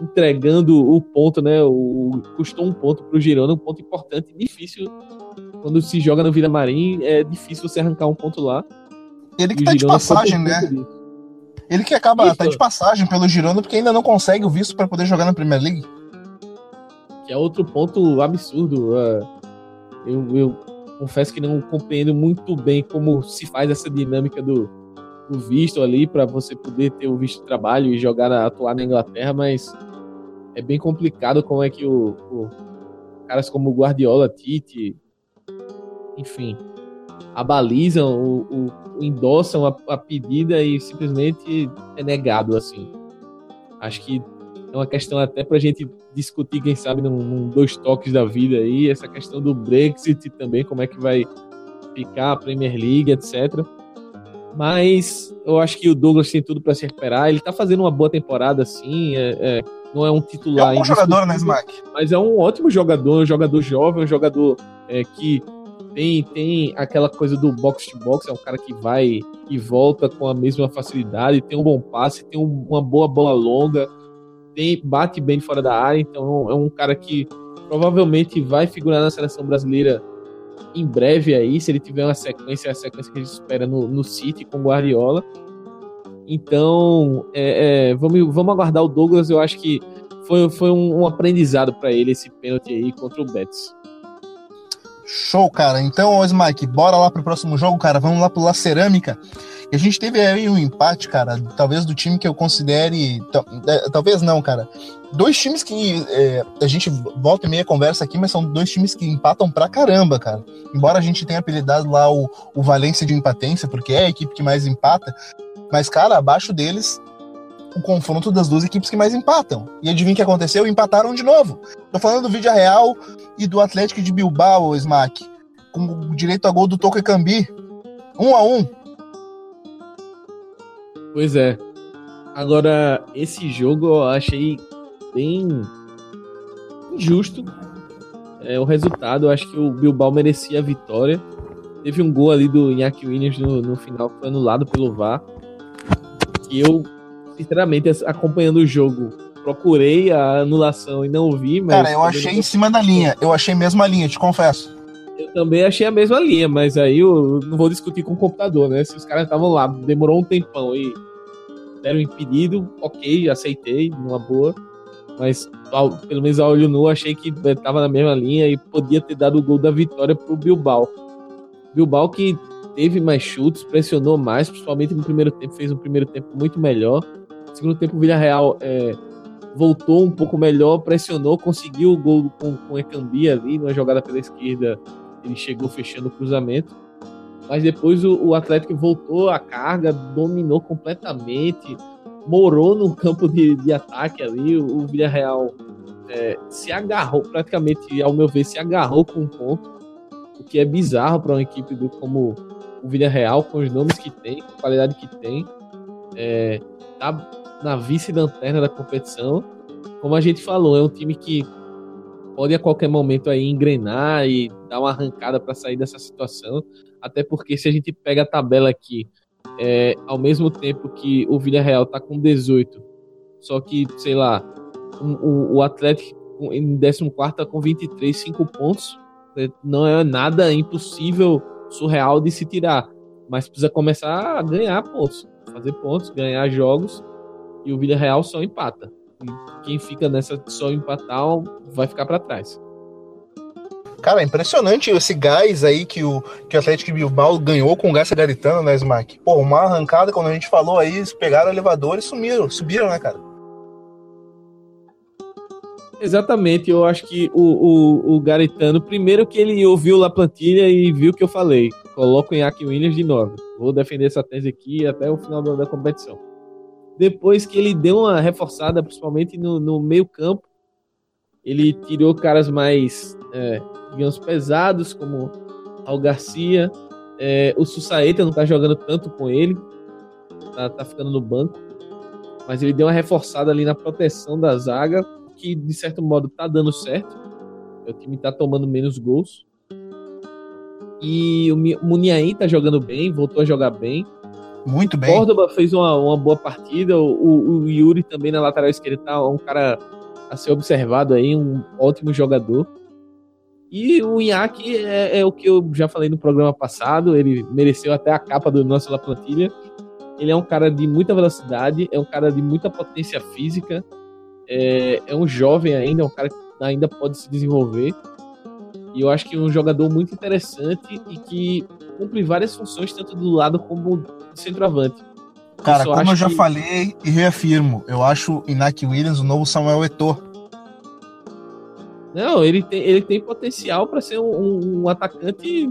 entregando o ponto, né? O, custou um ponto para o Girona, um ponto importante, difícil quando se joga no Vila Marim, é difícil você arrancar um ponto lá. Ele que tá de passagem, né? Ele que acaba Isso. tá de passagem pelo Girona porque ainda não consegue o visto para poder jogar na Premier League. É outro ponto absurdo. Uh, eu, eu, confesso que não compreendo muito bem como se faz essa dinâmica do, do visto ali para você poder ter o visto de trabalho e jogar atuar na Inglaterra, mas é bem complicado como é que o, o caras como Guardiola, Tite, enfim, abalizam, o, o, endossam a, a, pedida e simplesmente é negado, assim. Acho que é uma questão até para a gente discutir, quem sabe, num, num, dois toques da vida aí, essa questão do Brexit também, como é que vai ficar a Premier League, etc. Mas eu acho que o Douglas tem tudo para se recuperar. Ele tá fazendo uma boa temporada, sim. É, é, não é um titular. É um jogador, né, Smack? Mas é um ótimo jogador, um jogador jovem, um jogador é, que tem, tem aquela coisa do box to box, é um cara que vai e volta com a mesma facilidade, tem um bom passe, tem um, uma boa bola longa, bate bem fora da área, então é um cara que provavelmente vai figurar na seleção brasileira em breve aí, se ele tiver uma sequência, a sequência que a gente espera no, no City com Guardiola. Então, é, é, vamos, vamos aguardar o Douglas, eu acho que foi, foi um, um aprendizado para ele esse pênalti aí contra o Betis. Show, cara. Então, Mike, bora lá pro próximo jogo, cara. Vamos lá pro La Cerâmica. E a gente teve aí um empate, cara, talvez do time que eu considere. É, talvez não, cara. Dois times que é, a gente volta e meia conversa aqui, mas são dois times que empatam pra caramba, cara. Embora a gente tenha apelidado lá o, o Valência de empatência, porque é a equipe que mais empata. Mas, cara, abaixo deles o confronto das duas equipes que mais empatam. E adivinha o que aconteceu? Empataram de novo. Tô falando do Vídeo Real e do Atlético de Bilbao, Smack. Com direito a gol do Toco Cambi. Um a um. Pois é. Agora, esse jogo eu achei bem injusto. É, o resultado, eu acho que o Bilbao merecia a vitória. Teve um gol ali do Iñaki Williams no, no final que foi anulado pelo VAR. E eu, sinceramente, acompanhando o jogo, procurei a anulação e não vi, mas. Cara, eu achei não... em cima da linha. Eu achei mesmo a linha, te confesso. Eu também achei a mesma linha, mas aí eu não vou discutir com o computador, né? Se os caras estavam lá, demorou um tempão e deram impedido, ok, aceitei, numa boa. Mas ao, pelo menos a olho nu, achei que estava na mesma linha e podia ter dado o gol da vitória pro Bilbao. Bilbao que teve mais chutes, pressionou mais, principalmente no primeiro tempo, fez um primeiro tempo muito melhor. Segundo tempo, o Villarreal é, voltou um pouco melhor, pressionou, conseguiu o gol com, com o Ekambi ali, numa jogada pela esquerda, ele chegou fechando o cruzamento. Mas depois o, o Atlético voltou à carga, dominou completamente, morou no campo de, de ataque ali. O, o Villarreal é, se agarrou, praticamente, ao meu ver, se agarrou com um ponto, o que é bizarro para uma equipe do, como o Villarreal, com os nomes que tem, com a qualidade que tem. É, tá na vice-lanterna da competição. Como a gente falou, é um time que pode a qualquer momento aí engrenar e dar uma arrancada para sair dessa situação. Até porque se a gente pega a tabela aqui, é, ao mesmo tempo que o Villarreal tá com 18, só que, sei lá, um, o, Atlético em 14 tá com 23, 5 pontos. É, não é nada impossível, surreal de se tirar. Mas precisa começar a ganhar pontos, fazer pontos, ganhar jogos. E o Villarreal só empata. E quem fica nessa só empatar vai ficar para trás. Cara, é impressionante esse gás aí que o, que o Atlético Bilbao ganhou com o Gás Garitano, né, Smack? Pô, uma arrancada, quando a gente falou aí, eles pegaram o elevador e sumiram, subiram, né, cara? Exatamente, eu acho que o, o, o Garitano, primeiro que ele ouviu La Plantilha e viu o que eu falei, coloca o Iñaki Williams de novo. Vou defender essa tese aqui até o final da competição. Depois que ele deu uma reforçada, principalmente no, no meio campo, ele tirou caras mais é, digamos, pesados, como Al Garcia. É, o Sussaeta não tá jogando tanto com ele, tá, tá ficando no banco. Mas ele deu uma reforçada ali na proteção da zaga, que de certo modo tá dando certo. O time tá tomando menos gols. E o Muniain tá jogando bem, voltou a jogar bem. Muito bem. Córdoba fez uma, uma boa partida. O, o, Yuri também na lateral esquerda tá um cara a ser observado aí, um ótimo jogador. E o Inhaque é, é, o que eu já falei no programa passado, ele mereceu até a capa do nosso La Plantilha. Ele é um cara de muita velocidade, é um cara de muita potência física, é, é um jovem ainda, é um cara que ainda pode se desenvolver. E eu acho que é um jogador muito interessante e que cumpre várias funções, tanto do lado como do centroavante. Cara, como eu já que... falei e reafirmo, eu acho Inak Williams o novo Samuel Eto'o não, ele tem, ele tem potencial para ser um, um, atacante,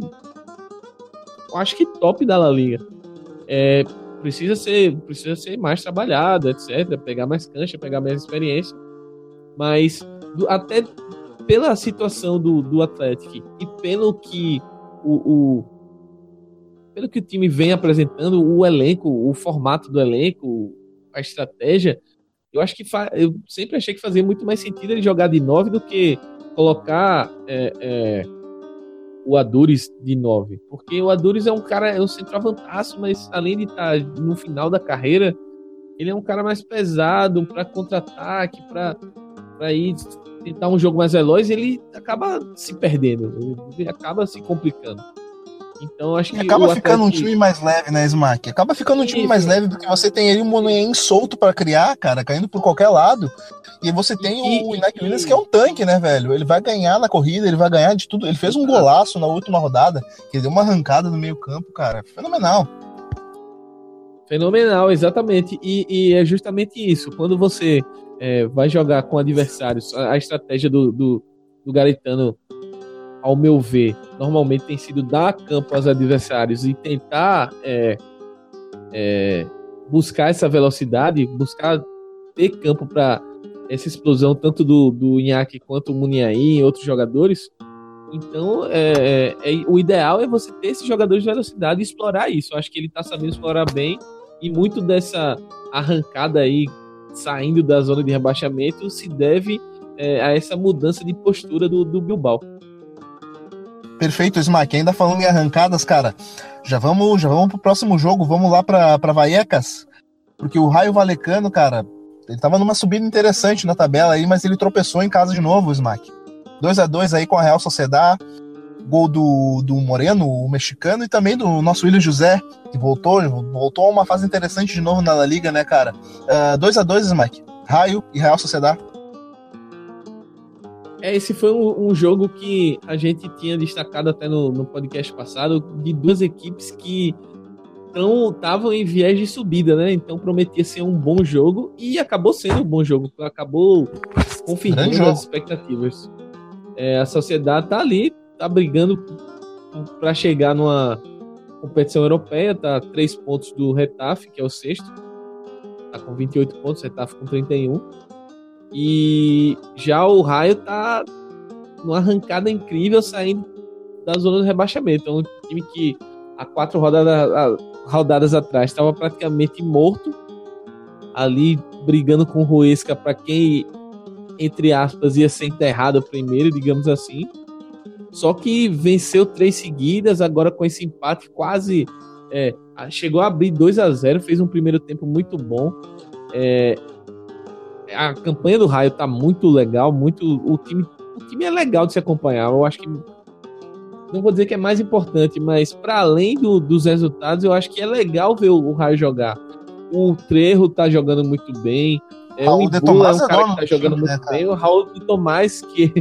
acho que top da La Liga. É, precisa ser, precisa ser mais trabalhado, etc. Pegar mais cancha, pegar mais experiência. Mas do, até pela situação do, do Atlético e pelo que o, o, pelo que o time vem apresentando, o elenco, o formato do elenco, a estratégia, eu acho que eu sempre achei que fazia muito mais sentido ele jogar de 9 do que colocar é, é, o Adures de 9. Porque o Adures é um cara, é um centroavantaço, mas além de estar tá no final da carreira, ele é um cara mais pesado para contra-ataque, para ir tentar um jogo mais veloz, ele acaba se perdendo, ele acaba se complicando. Então acho que. acaba ficando um time mais leve, né, Smack? Acaba ficando um time Isso. mais leve porque você tem ali um Monoen solto para criar, cara, caindo por qualquer lado. E você tem e, o Inak Williams, que é um tanque, né, velho? Ele vai ganhar na corrida, ele vai ganhar de tudo. Ele fez um golaço na última rodada, que deu uma arrancada no meio-campo, cara. Fenomenal. Fenomenal, exatamente. E, e é justamente isso. Quando você é, vai jogar com adversários, a, a estratégia do, do, do Garitano ao meu ver, normalmente tem sido dar campo aos adversários e tentar é, é, buscar essa velocidade, buscar ter campo para essa explosão, tanto do, do Inhaque quanto o Muniaí e outros jogadores. Então, é, é, é, o ideal é você ter esses jogadores de velocidade e explorar isso. Eu acho que ele está sabendo explorar bem e muito dessa arrancada aí, saindo da zona de rebaixamento, se deve é, a essa mudança de postura do, do Bilbao. Perfeito, Smack. Ainda falando em arrancadas, cara, já vamos, já vamos pro próximo jogo, vamos lá para para Vallecas, porque o Raio Valecano, cara, ele tava numa subida interessante na tabela aí, mas ele tropeçou em casa de novo, Smack. 2 a 2 aí com a Real Sociedad. Gol do, do Moreno, o mexicano, e também do nosso William José, que voltou, voltou a uma fase interessante de novo na La Liga, né, cara? 2 uh, a 2 Mike. Raio e Real Sociedad. É, esse foi um, um, jogo que a gente tinha destacado até no, no podcast passado, de duas equipes que estavam em viés de subida, né? Então prometia ser um bom jogo e acabou sendo um bom jogo, acabou confirmando as expectativas. É, a sociedade tá ali, tá brigando para chegar numa competição europeia, tá três pontos do Retaf, que é o sexto, tá com 28 pontos, Retaf com 31. E já o Raio tá numa arrancada incrível saindo da zona do rebaixamento. É um time que há quatro rodadas, rodadas atrás estava praticamente morto, ali brigando com o Ruesca para quem entre aspas, ia ser enterrado primeiro, digamos assim. Só que venceu três seguidas, agora com esse empate quase. É, chegou a abrir 2 a 0 fez um primeiro tempo muito bom. É, a campanha do Raio tá muito legal, muito. O time, o time é legal de se acompanhar. Eu acho que. Não vou dizer que é mais importante, mas para além do, dos resultados, eu acho que é legal ver o, o Raio jogar. O Trejo tá jogando muito bem. É, Raul o Tomás é um cara que tá jogando time, muito né, bem. O Raul de Tomás, que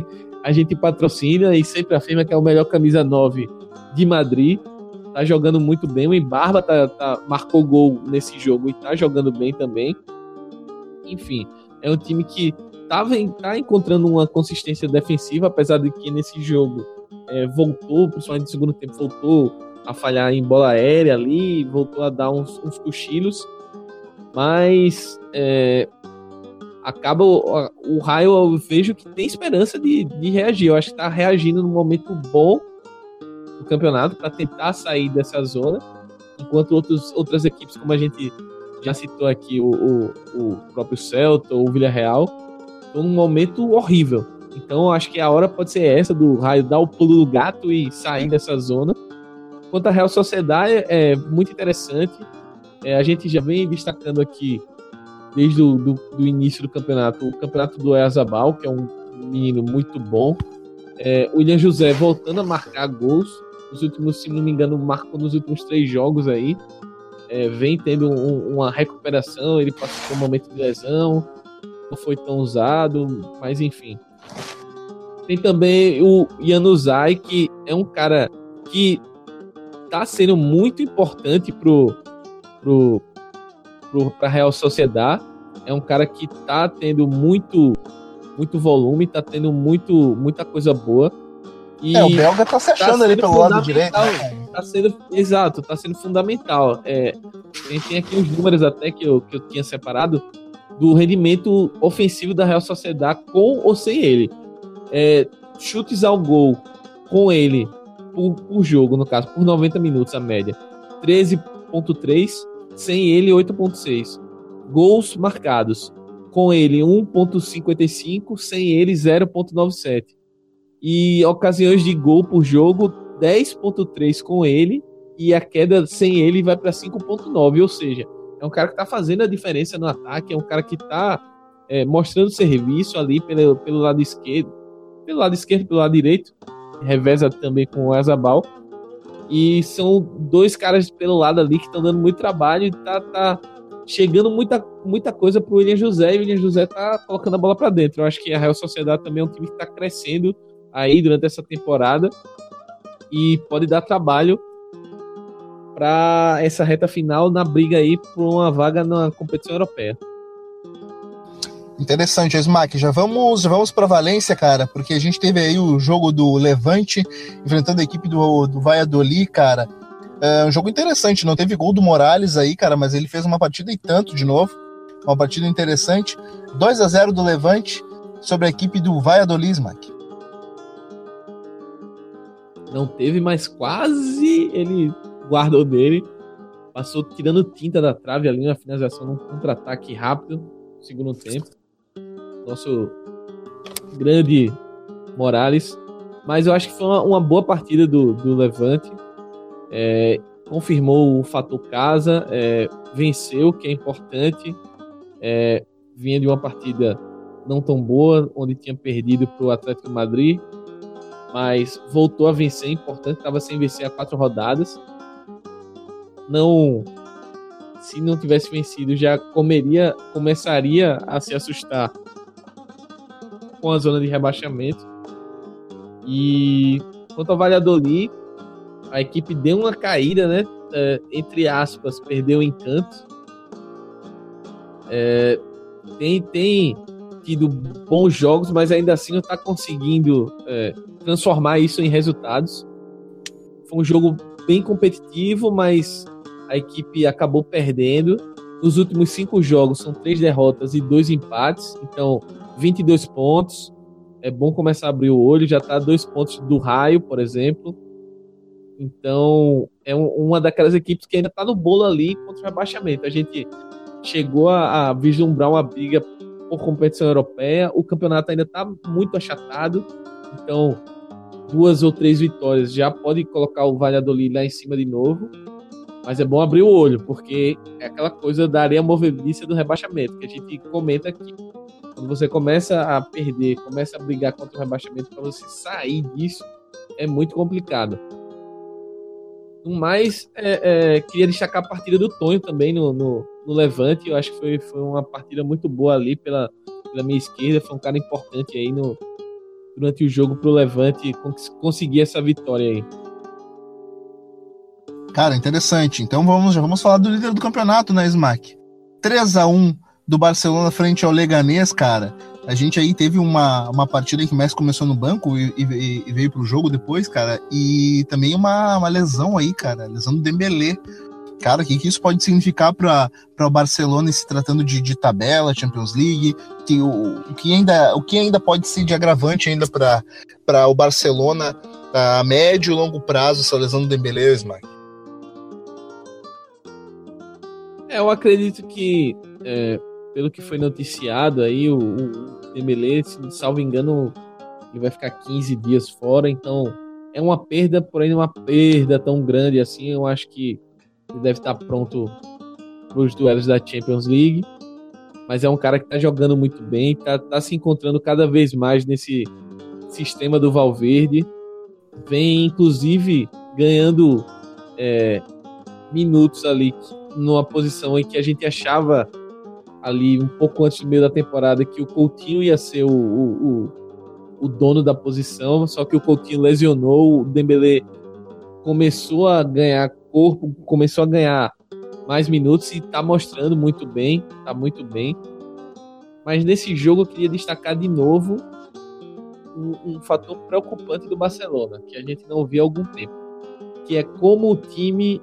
a gente patrocina e sempre afirma que é o melhor camisa 9 de Madrid. Tá jogando muito bem. O Embarba tá, tá, marcou gol nesse jogo e tá jogando bem também. Enfim, é um time que tava, tá encontrando uma consistência defensiva, apesar de que nesse jogo é, voltou, principalmente no segundo tempo, voltou a falhar em bola aérea ali, voltou a dar uns, uns cochilos. Mas é, acaba o, o raio, eu vejo que tem esperança de, de reagir. Eu acho que está reagindo no momento bom do campeonato para tentar sair dessa zona, enquanto outros, outras equipes, como a gente já citou aqui, o, o, o próprio Celta ou o Villarreal, estão num momento horrível. Então acho que a hora pode ser essa do raio dar o pulo do gato e sair dessa zona. Quanto à Real Sociedade, é, é muito interessante. É, a gente já vem destacando aqui desde o início do campeonato. O campeonato do Ezabal, que é um menino muito bom. É, o William José voltando a marcar gols. Nos últimos, se não me engano, marcou nos últimos três jogos aí. É, vem tendo um, uma recuperação. Ele passou por um momento de lesão, não foi tão usado, mas enfim. Tem também o Yanuzai, que é um cara que tá sendo muito importante pro, pro, para a Real Sociedade. É um cara que tá tendo muito muito volume, tá tendo muito muita coisa boa. E é, o belga tá se achando tá ali pelo lado direito. Né? Tá sendo, exato, tá sendo fundamental. É, tem, tem aqui uns números até que eu, que eu tinha separado do rendimento ofensivo da Real Sociedade com ou sem ele. É, chutes ao gol com ele por, por jogo, no caso, por 90 minutos a média. 13.3 sem ele 8.6. Gols marcados, com ele 1.55, sem ele 0.97. E ocasiões de gol por jogo 10.3 com ele e a queda sem ele vai para 5.9, ou seja, é um cara que está fazendo a diferença no ataque, é um cara que está é, mostrando serviço ali pelo, pelo lado esquerdo, pelo lado esquerdo, pelo lado direito, reveza também com o Azabal. E são dois caras pelo lado ali que estão dando muito trabalho e tá, tá chegando muita, muita coisa pro William José e o William José tá colocando a bola para dentro. Eu acho que a Real Sociedade também é um time que tá crescendo aí durante essa temporada e pode dar trabalho para essa reta final na briga aí por uma vaga na competição europeia. Interessante, Smack. Já vamos, vamos para Valência, cara, porque a gente teve aí o jogo do Levante enfrentando a equipe do, do Valladolid, cara. É um jogo interessante, não teve gol do Morales aí, cara, mas ele fez uma partida e tanto de novo. uma partida interessante. 2 a 0 do Levante sobre a equipe do Valladolid, Smack. Não teve, mas quase ele guardou dele. Passou tirando tinta da trave ali na finalização num contra-ataque rápido segundo tempo. Nosso grande Morales. Mas eu acho que foi uma, uma boa partida do, do Levante. É, confirmou o fator casa, é, venceu, que é importante. É, vinha de uma partida não tão boa, onde tinha perdido para o Atlético Madrid, mas voltou a vencer, é importante, estava sem vencer há quatro rodadas. Não, se não tivesse vencido, já comeria, começaria a se assustar com a zona de rebaixamento. E quanto ao Valladolid, a equipe deu uma caída, né? É, entre aspas, perdeu o encanto. É, tem, tem tido bons jogos, mas ainda assim não está conseguindo é, transformar isso em resultados. Foi um jogo bem competitivo, mas a equipe acabou perdendo. Nos últimos cinco jogos são três derrotas e dois empates, então 22 pontos. É bom começar a abrir o olho, já está dois pontos do raio, por exemplo. Então é uma daquelas equipes que ainda está no bolo ali contra o rebaixamento. A gente chegou a, a vislumbrar uma briga por competição europeia. O campeonato ainda está muito achatado, então duas ou três vitórias já pode colocar o Valladolid lá em cima de novo. Mas é bom abrir o olho, porque é aquela coisa da areia movediça do rebaixamento, que a gente comenta aqui. Quando você começa a perder, começa a brigar contra o rebaixamento, para você sair disso, é muito complicado. No mais, é, é, queria destacar a partida do Tonho também no, no, no, Levante. Eu acho que foi, foi uma partida muito boa ali pela, pela minha esquerda. Foi um cara importante aí no, durante o jogo pro Levante conseguir essa vitória aí. Cara, interessante. Então vamos, já vamos falar do líder do campeonato, né, Smack? 3 a 1 do Barcelona frente ao Leganês, cara. A gente aí teve uma, uma partida que o Messi começou no banco e, e, e veio pro jogo depois, cara. E também uma, uma lesão aí, cara. Lesão do Dembélé. Cara, o que, que isso pode significar para o Barcelona se tratando de, de tabela, Champions League? Que, o, o, que ainda, o que ainda pode ser de agravante ainda para o Barcelona a médio e longo prazo, essa lesão do Dembélé, Smack? É, eu acredito que é, pelo que foi noticiado aí, o, o se salvo engano, ele vai ficar 15 dias fora, então é uma perda, porém uma perda tão grande assim, eu acho que ele deve estar pronto para os duelos da Champions League, mas é um cara que está jogando muito bem, está tá se encontrando cada vez mais nesse sistema do Valverde, vem inclusive ganhando é, minutos ali numa posição em que a gente achava ali um pouco antes do meio da temporada que o Coutinho ia ser o, o, o, dono da posição, só que o Coutinho lesionou, o Dembélé começou a ganhar corpo, começou a ganhar mais minutos e tá mostrando muito bem, tá muito bem. Mas nesse jogo eu queria destacar de novo um, um fator preocupante do Barcelona, que a gente não via há algum tempo, que é como o time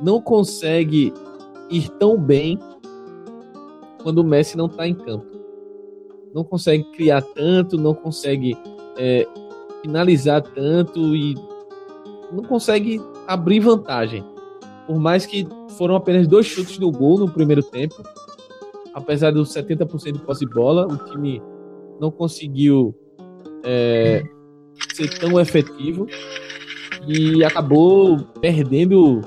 não consegue ir tão bem quando o Messi não está em campo. Não consegue criar tanto, não consegue é, finalizar tanto e não consegue abrir vantagem. Por mais que foram apenas dois chutes no gol no primeiro tempo, apesar dos 70% de posse de bola, o time não conseguiu é, ser tão efetivo e acabou perdendo,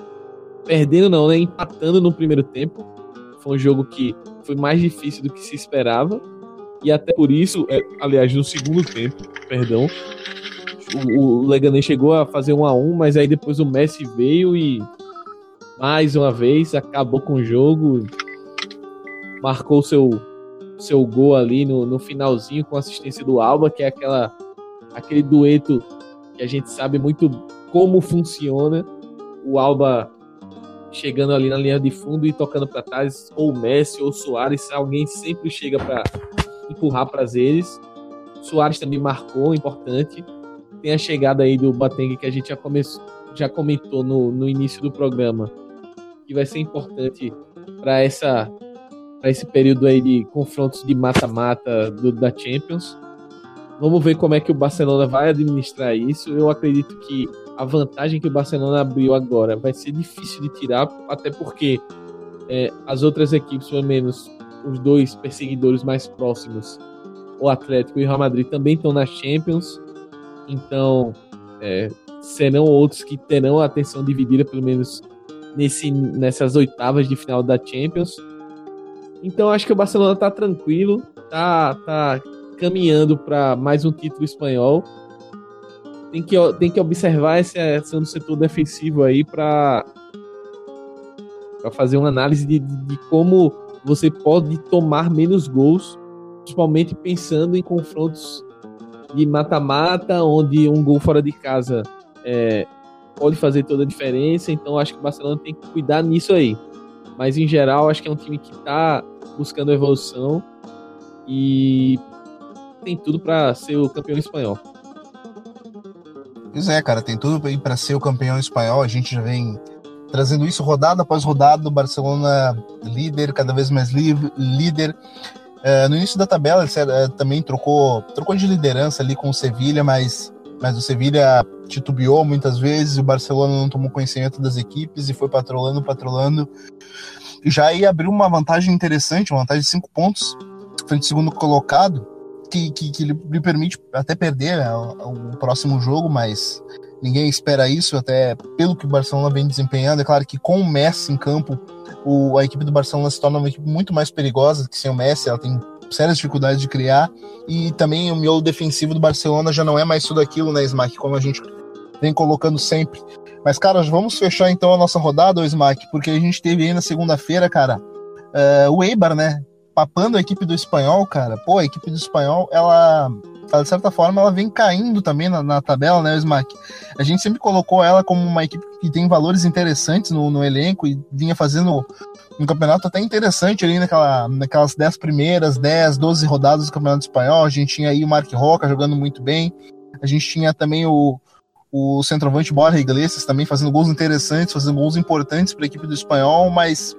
perdendo não, né, empatando no primeiro tempo. Foi um jogo que foi mais difícil do que se esperava. E até por isso, é, aliás, no segundo tempo, perdão, o, o Leganés chegou a fazer um a um, mas aí depois o Messi veio e mais uma vez acabou com o jogo, marcou seu seu gol ali no, no finalzinho com assistência do Alba, que é aquela aquele dueto que a gente sabe muito como funciona. O Alba chegando ali na linha de fundo e tocando para trás, ou Messi ou Soares, alguém sempre chega para empurrar para eles. Soares também marcou, importante. Tem a chegada aí do Batengue que a gente já, começou, já comentou no, no início do programa, que vai ser importante para essa para esse período aí de confrontos de mata-mata da Champions. Vamos ver como é que o Barcelona vai administrar isso. Eu acredito que a vantagem que o Barcelona abriu agora vai ser difícil de tirar, até porque é, as outras equipes, pelo menos os dois perseguidores mais próximos, o Atlético e o Real Madrid, também estão na Champions. Então, é, serão outros que terão a atenção dividida, pelo menos nesse, nessas oitavas de final da Champions. Então, acho que o Barcelona está tranquilo, tá, tá caminhando para mais um título espanhol. Tem que, tem que observar esse ação do setor defensivo aí para fazer uma análise de, de, de como você pode tomar menos gols, principalmente pensando em confrontos de mata-mata, onde um gol fora de casa é, pode fazer toda a diferença. Então acho que o Barcelona tem que cuidar nisso aí. Mas em geral, acho que é um time que está buscando evolução e tem tudo para ser o campeão espanhol. Pois é, cara, tem tudo para ser o campeão espanhol. A gente já vem trazendo isso rodada após rodada. O Barcelona líder, cada vez mais líder. Uh, no início da tabela, ele uh, também trocou, trocou de liderança ali com o Sevilha, mas, mas o Sevilha titubeou muitas vezes. O Barcelona não tomou conhecimento das equipes e foi patrolando, patrolando. Já aí abriu uma vantagem interessante, uma vantagem de cinco pontos, frente ao segundo colocado que, que, que lhe permite até perder né, o, o, próximo jogo, mas ninguém espera isso, até pelo que o Barcelona vem desempenhando. É claro que com o Messi em campo, o, a equipe do Barcelona se torna uma equipe muito mais perigosa que sem o Messi, ela tem sérias dificuldades de criar, e também o miolo defensivo do Barcelona já não é mais tudo aquilo, né, Smack, como a gente vem colocando sempre. Mas, cara, vamos fechar então a nossa rodada, Smack, porque a gente teve aí na segunda-feira, cara, uh, o Eibar, né, papando a equipe do espanhol, cara. Pô, a equipe do espanhol, ela, de certa forma, ela vem caindo também na, na tabela, né, Smack? A gente sempre colocou ela como uma equipe que tem valores interessantes no, no elenco e vinha fazendo um campeonato até interessante ali naquela, naquelas 10 primeiras, 10, 12 rodadas do Campeonato Espanhol. A gente tinha aí o Mark Roca jogando muito bem. A gente tinha também o, o centroavante Borja Iglesias também fazendo gols interessantes, fazendo gols importantes para a equipe do Espanhol, mas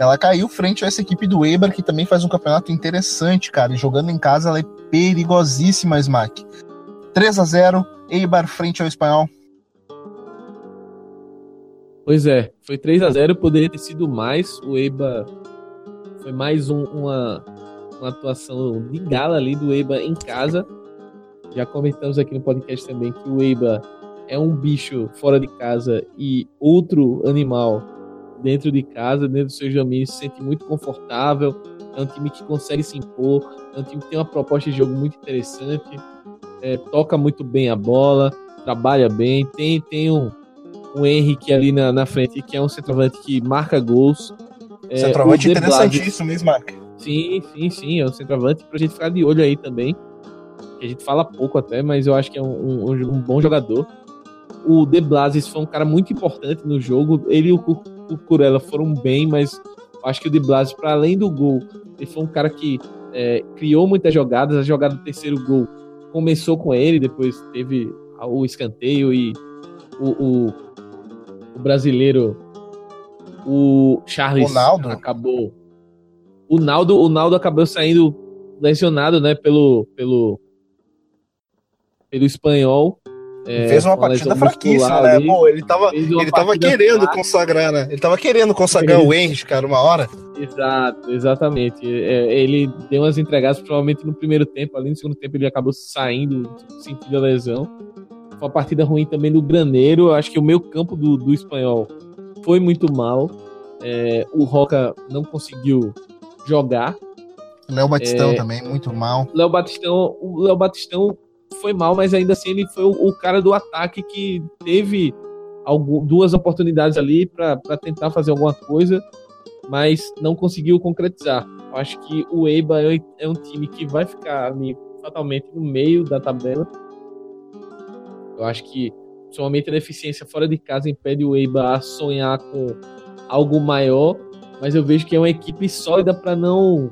ela caiu frente a essa equipe do Eibar, que também faz um campeonato interessante, cara. E jogando em casa, ela é perigosíssima, Smack. 3 a 0 Eibar frente ao Espanhol. Pois é, foi 3 a 0 poderia ter sido mais. O Eibar foi mais um, uma, uma atuação de gala ali do Eibar em casa. Já comentamos aqui no podcast também que o Eibar é um bicho fora de casa e outro animal dentro de casa, dentro do seu domínio, se sente muito confortável. É um time que consegue se impor, é um time que tem uma proposta de jogo muito interessante, é, toca muito bem a bola, trabalha bem, tem, tem um, um Henrique ali na, na frente, que é um centroavante que marca gols. É, centroavante interessantíssimo mesmo, Mark. Sim, sim, sim, é um centroavante pra gente ficar de olho aí também. A gente fala pouco até, mas eu acho que é um, um, um bom jogador. O De Blasis foi um cara muito importante no jogo. Ele e o Cucurella foram bem, mas acho que o De Blasio, para além do gol, ele foi um cara que é, criou muitas jogadas. A jogada do terceiro gol começou com ele, depois teve o escanteio e o, o, o brasileiro, o Charles, Ronaldo. acabou. O Naldo, o Naldo acabou saindo lesionado, né, pelo, pelo, pelo espanhol. É, fez uma, partida fraquíssima, né? Pô, ele tava, ele tava querendo consagrar, né? Ele tava querendo consagrar o Henry, cara, uma hora. Exato, exatamente. É, ele deu umas entregadas, provavelmente no primeiro tempo, ali no segundo tempo ele acabou saindo, sentindo a lesão. Foi uma partida ruim também do Graneiro. Acho que o meio campo do, do espanhol foi muito mal. É, o Roca não conseguiu jogar. Léo Batistão é, também, muito mal. Léo Batistão, o Léo Batistão foi mal, mas ainda assim ele foi o, o cara do ataque que teve algum, duas oportunidades ali para tentar fazer alguma coisa, mas não conseguiu concretizar. Eu acho que o Eiba é, é um time que vai ficar ali fatalmente no meio da tabela. Eu acho que somente a deficiência fora de casa impede o Eiba a sonhar com algo maior, mas eu vejo que é uma equipe sólida para não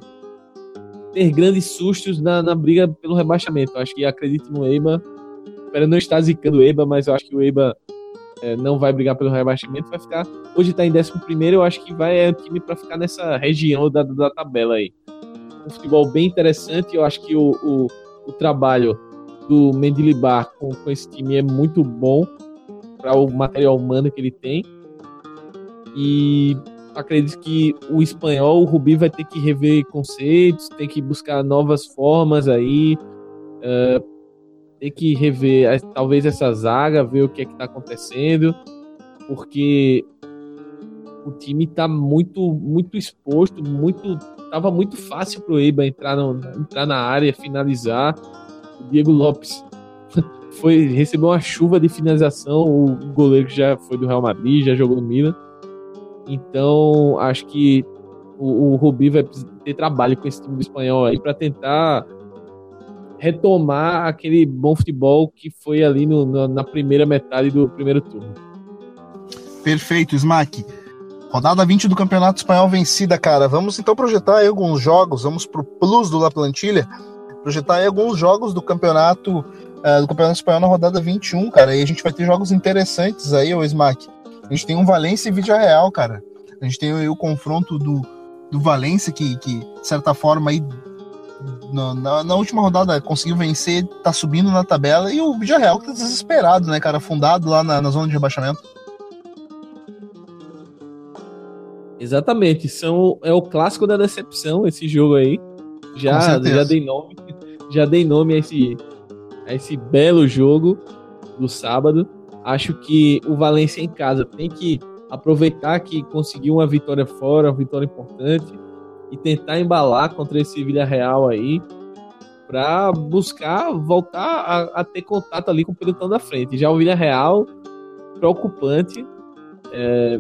ter grandes sustos na, na briga pelo rebaixamento. Eu acho que acredito no Eiba. Espero não estar zicando o Eiba, mas eu acho que o Eiba é, não vai brigar pelo rebaixamento, vai ficar. Hoje está em 11, eu acho que vai é um time para ficar nessa região da, da tabela aí. Um futebol bem interessante, eu acho que o, o, o trabalho do Mendilibar com, com esse time é muito bom para o material humano que ele tem. E acredito que o espanhol, o Rubi vai ter que rever conceitos, tem que buscar novas formas aí, uh, tem que rever talvez essa zaga, ver o que é que está acontecendo, porque o time está muito muito exposto, muito tava muito fácil pro Eibar entrar, no, entrar na área, finalizar. O Diego Lopes [laughs] foi recebeu uma chuva de finalização, o goleiro que já foi do Real Madrid, já jogou no Milan. Então, acho que o, o Rubi vai ter trabalho com esse time do espanhol aí para tentar retomar aquele bom futebol que foi ali no, na primeira metade do primeiro turno. Perfeito, Smack. Rodada 20 do Campeonato Espanhol vencida, cara. Vamos então projetar alguns jogos, vamos pro plus do La Plantilha, projetar alguns jogos do campeonato uh, do Campeonato Espanhol na rodada 21, cara. E a gente vai ter jogos interessantes aí, o Smack. A gente tem um Valência e Vídea Real, cara. A gente tem aí o confronto do, do Valência, que, que, de certa forma, aí, na, na, última rodada conseguiu vencer, tá subindo na tabela, e o Vídea Real que tá desesperado, né, cara? Afundado lá na, na zona de rebaixamento. Exatamente, são, é o clássico da decepção esse jogo aí. Já, já dei nome, já dei nome a esse, a esse belo jogo do sábado. Acho que o Valência em casa tem que aproveitar que conseguiu uma vitória fora, uma vitória importante, e tentar embalar contra esse Villarreal aí, para buscar voltar a, a, ter contato ali com o pelotão da frente. Já o Villarreal, preocupante. É,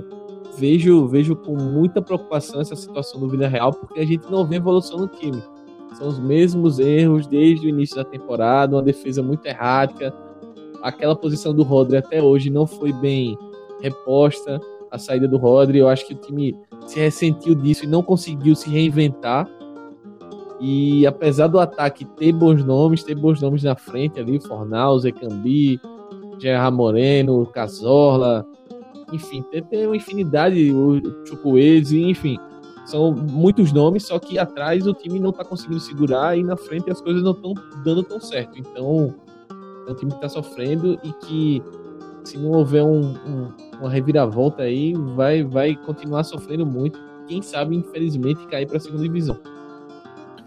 vejo, vejo com muita preocupação essa situação do Villarreal, porque a gente não vê evolução no time. São os mesmos erros desde o início da temporada, uma defesa muito errática, aquela posição do Rodri até hoje não foi bem reposta. A saída do Rodri, eu acho que o time se ressentiu disso e não conseguiu se reinventar. E apesar do ataque ter bons nomes, ter bons nomes na frente ali, Fornal, Zecambi, Gerard Moreno, Cazorla, enfim, tem, tem uma infinidade, o Chukwueze, enfim, são muitos nomes, só que atrás o time não tá conseguindo segurar e na frente as coisas não estão dando tão certo. Então, é um time que está sofrendo e que, se não houver um, um, uma reviravolta aí, vai, vai continuar sofrendo muito. Quem sabe, infelizmente, cair para a segunda divisão.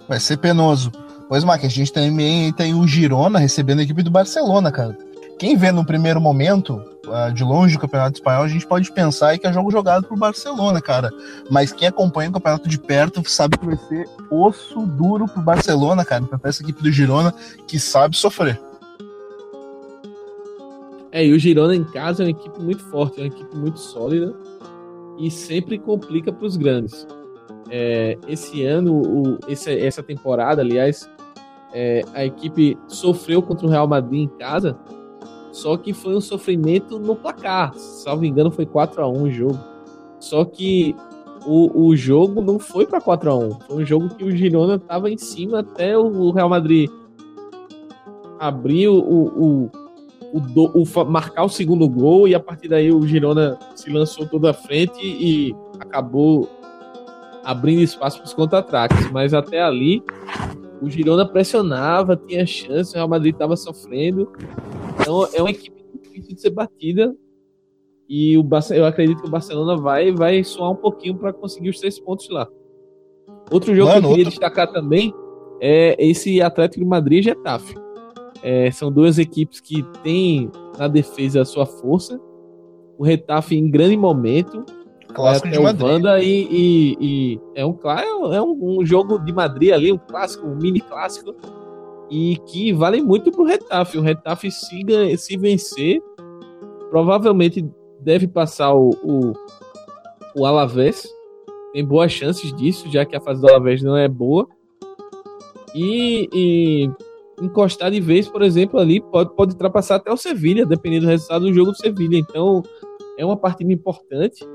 Vai ser penoso. Pois, Mark, a gente também tem o Girona recebendo a equipe do Barcelona, cara. Quem vê no primeiro momento, ah, de longe o Campeonato Espanhol, a gente pode pensar que é jogo jogado pro Barcelona, cara. Mas quem acompanha o campeonato de perto sabe que vai ser osso duro pro Barcelona, cara. Pra essa equipe do Girona que sabe sofrer. É, e o Girona em casa é uma equipe muito forte, é uma equipe muito sólida e sempre complica para os grandes. É, esse ano, o, esse, essa temporada, aliás, é, a equipe sofreu contra o Real Madrid em casa, só que foi um sofrimento no placar. Salvo engano, foi 4 a 1 o jogo. Só que o, o jogo não foi para 4 a 1 Foi um jogo que o Girona estava em cima até o Real Madrid abrir o, o, o, do, o, marcar o segundo gol e a partir daí o Girona se lançou toda a frente e acabou abrindo espaço para os contra-ataques. Mas até ali o Girona pressionava, tinha chance, o Real Madrid estava sofrendo. Então é uma equipe difícil de ser batida. E o eu acredito que o Barcelona vai, vai suar um pouquinho para conseguir os três pontos lá. Outro jogo Mano, que eu queria outro... destacar também é esse Atlético de Madrid e Getafe. É, são duas equipes que têm na defesa a sua força. O Retafe em grande momento. Clássico de Madrid. E, e, e, é um é um, um, jogo de Madrid ali, um clássico, um mini clássico. E que vale muito pro Retafe. O Retafe se, se vencer, provavelmente deve passar o, o, o Alavés. Tem boas chances disso, já que a fase do Alavés não é boa. E, e encostar de vez, por exemplo, ali, pode, pode ultrapassar até o Sevilha, dependendo do resultado do jogo do Sevilha. Então, é uma partida importante.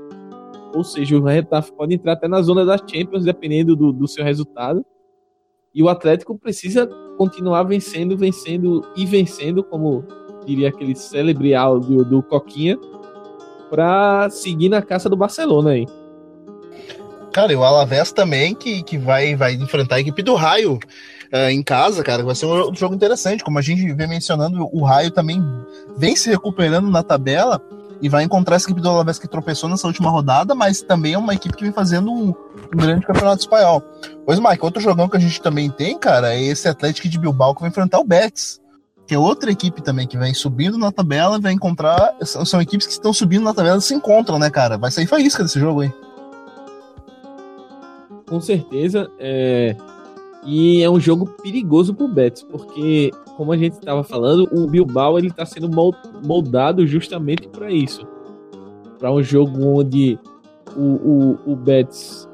Ou seja, o Retafe pode entrar até na zona das Champions, dependendo do, do seu resultado. E o Atlético precisa continuar vencendo, vencendo e vencendo, como diria aquele célebre áudio do Coquinha, para seguir na caça do Barcelona aí. Cara, e o Alavés também, que, que vai, vai enfrentar a equipe do Raio uh, em casa, cara. Vai ser um jogo interessante. Como a gente vem mencionando, o Raio também vem se recuperando na tabela e vai encontrar essa equipe do Alavés que tropeçou nessa última rodada, mas também é uma equipe que vem fazendo um, um grande campeonato espanhol. Pois, Mike, outro jogão que a gente também tem, cara, é esse Atlético de Bilbao que vai enfrentar o Betis que é outra equipe também que vem subindo na tabela, vai encontrar. São, são equipes que estão subindo na tabela se encontram, né, cara? Vai sair faísca desse jogo aí. Com certeza. É... E é um jogo perigoso pro Betis, porque, como a gente estava falando, o Bilbao ele está sendo moldado justamente para isso. Para um jogo onde o, o, o Betis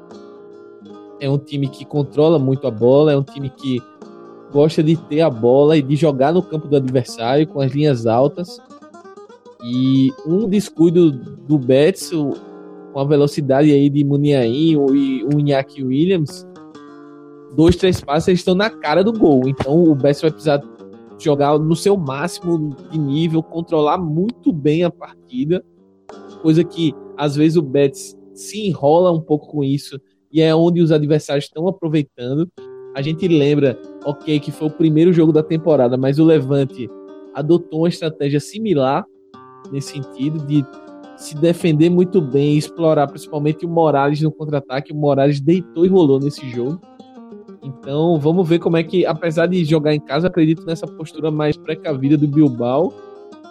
é um time que controla muito a bola, é um time que gosta de ter a bola e de jogar no campo do adversário com as linhas altas. E um descuido do Betts, com a velocidade aí de Muniain e o Iñaki Williams, dois, três passos, eles estão na cara do gol. Então o Betts vai precisar jogar no seu máximo de nível, controlar muito bem a partida, coisa que às vezes o Betts se enrola um pouco com isso e é onde os adversários estão aproveitando a gente lembra, ok, que foi o primeiro jogo da temporada, mas o Levante adotou uma estratégia similar nesse sentido de se defender muito bem, explorar principalmente o Morales no contra-ataque. O Morales deitou e rolou nesse jogo. Então vamos ver como é que, apesar de jogar em casa, acredito nessa postura mais precavida do Bilbao.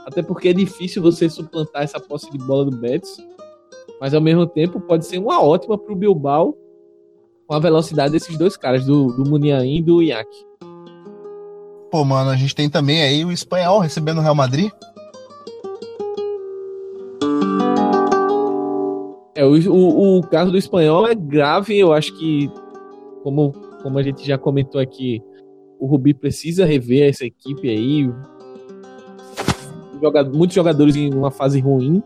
Até porque é difícil você suplantar essa posse de bola do Betis. Mas ao mesmo tempo pode ser uma ótima para o Bilbao com a velocidade desses dois caras, do, do Muniain e do Iac. Pô, mano, a gente tem também aí o espanhol recebendo o Real Madrid. É, o, o, o caso do espanhol é grave, eu acho que, como, como a gente já comentou aqui, o Rubi precisa rever essa equipe aí. Joga, muitos jogadores em uma fase ruim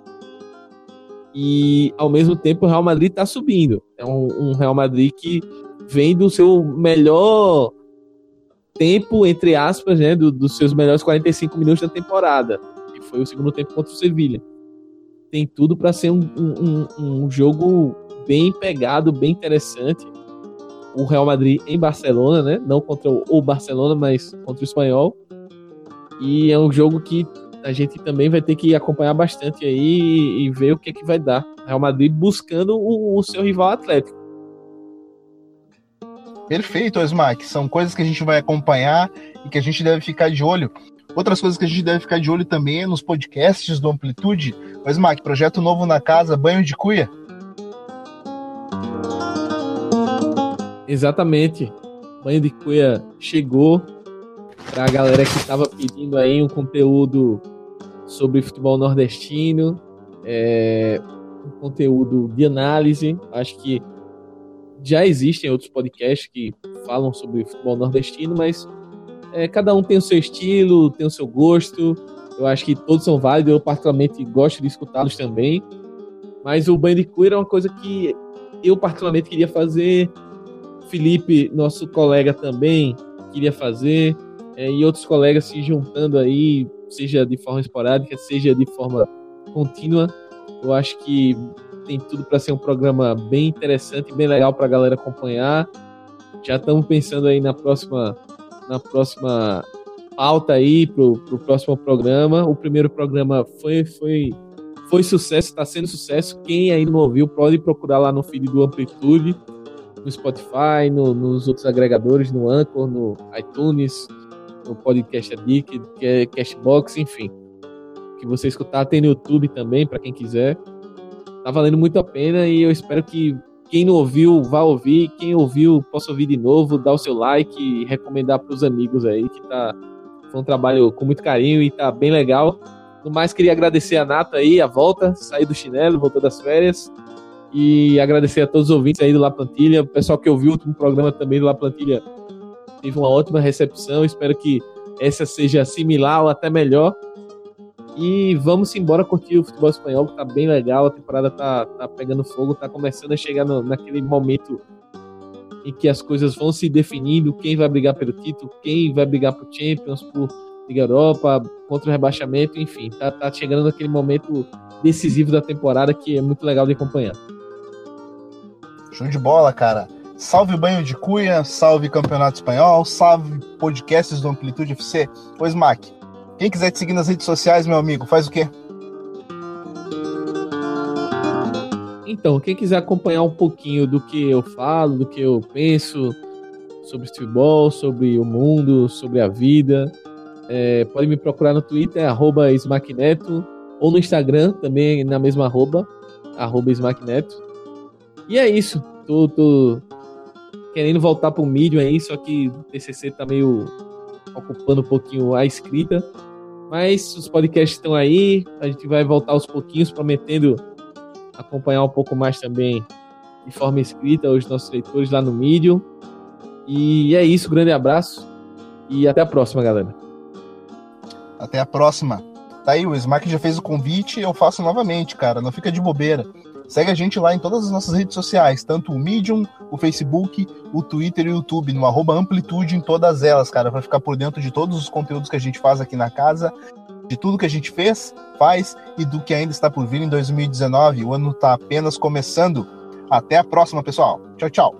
e ao mesmo tempo o Real Madrid está subindo. É um, um, Real Madrid que vem do seu melhor tempo, entre aspas, né, do, dos seus melhores 45 minutos da temporada, que foi o segundo tempo contra o Sevilha. Tem tudo para ser um, um, um jogo bem pegado, bem interessante. O Real Madrid em Barcelona, né? Não contra o Barcelona, mas contra o Espanhol. E é um jogo que a gente também vai ter que acompanhar bastante aí e, ver o que, é que vai dar. Real Madrid buscando o, o seu rival Atlético. Perfeito, Osmar, são coisas que a gente vai acompanhar e que a gente deve ficar de olho. Outras coisas que a gente deve ficar de olho também é nos podcasts do Amplitude. Osmar, projeto novo na casa, banho de cuia. Exatamente. Banho de cuia chegou para a galera que estava pedindo aí um conteúdo sobre futebol nordestino, é, um conteúdo de análise. Acho que já existem outros podcasts que falam sobre futebol nordestino, mas é, cada um tem o seu estilo, tem o seu gosto. Eu acho que todos são válidos. Eu, particularmente, gosto de escutá-los também. Mas o Bandicoot é uma coisa que eu, particularmente, queria fazer. Felipe, nosso colega, também queria fazer. É, e outros colegas se juntando aí, seja de forma esporádica, seja de forma contínua. Eu acho que tem tudo para ser um programa bem interessante, bem legal para a galera acompanhar. Já estamos pensando aí na próxima, na próxima pauta aí pro, pro próximo programa. O primeiro programa foi foi foi sucesso, está sendo sucesso. Quem ainda não ouviu pode procurar lá no feed do Amplitude, no Spotify, no, nos outros agregadores, no Anchor, no iTunes, no Podcast Addict, Cashbox, enfim. Que você escutar, tem no YouTube também, para quem quiser. Tá valendo muito a pena e eu espero que quem não ouviu vá ouvir, quem ouviu possa ouvir de novo, dar o seu like e recomendar para os amigos aí, que tá foi um trabalho com muito carinho e tá bem legal. No mais, queria agradecer a Nata aí, a volta, sair do chinelo, voltou das férias. E agradecer a todos os ouvintes aí do La Plantilha, o pessoal que ouviu o último programa também do La Plantilha teve uma ótima recepção. Espero que essa seja similar ou até melhor. E vamos embora curtir o futebol espanhol, que tá bem legal. A temporada tá, tá pegando fogo, tá começando a chegar no, naquele momento em que as coisas vão se definindo, quem vai brigar pelo título, quem vai brigar pro Champions, por Liga Europa, contra o rebaixamento, enfim, tá, tá chegando naquele momento decisivo da temporada que é muito legal de acompanhar. Show de bola, cara. Salve Banho de Cunha, salve Campeonato Espanhol, salve podcasts do Amplitude FC. Pois, Mac, quem quiser te seguir nas redes sociais, meu amigo, faz o quê? Então, quem quiser acompanhar um pouquinho do que eu falo, do que eu penso sobre futebol, sobre o mundo, sobre a vida, é, pode me procurar no Twitter, arroba ou no Instagram, também na mesma arroba, arroba. E é isso. Tô, tô querendo voltar pro Medium aí, só que o TCC tá meio ocupando um pouquinho a escrita. Mas os podcasts estão aí, a gente vai voltar aos pouquinhos, prometendo acompanhar um pouco mais também de forma escrita os nossos leitores lá no Medium. E é isso, grande abraço e até a próxima, galera. Até a próxima. Tá aí, o Smack já fez o convite, eu faço novamente, cara, não fica de bobeira. Segue a gente lá em todas as nossas redes sociais, tanto o Medium, o Facebook, o Twitter e o YouTube, no arroba Amplitude em todas elas, cara, para ficar por dentro de todos os conteúdos que a gente faz aqui na casa, de tudo que a gente fez, faz e do que ainda está por vir em 2019. O ano está apenas começando. Até a próxima, pessoal. Tchau, tchau.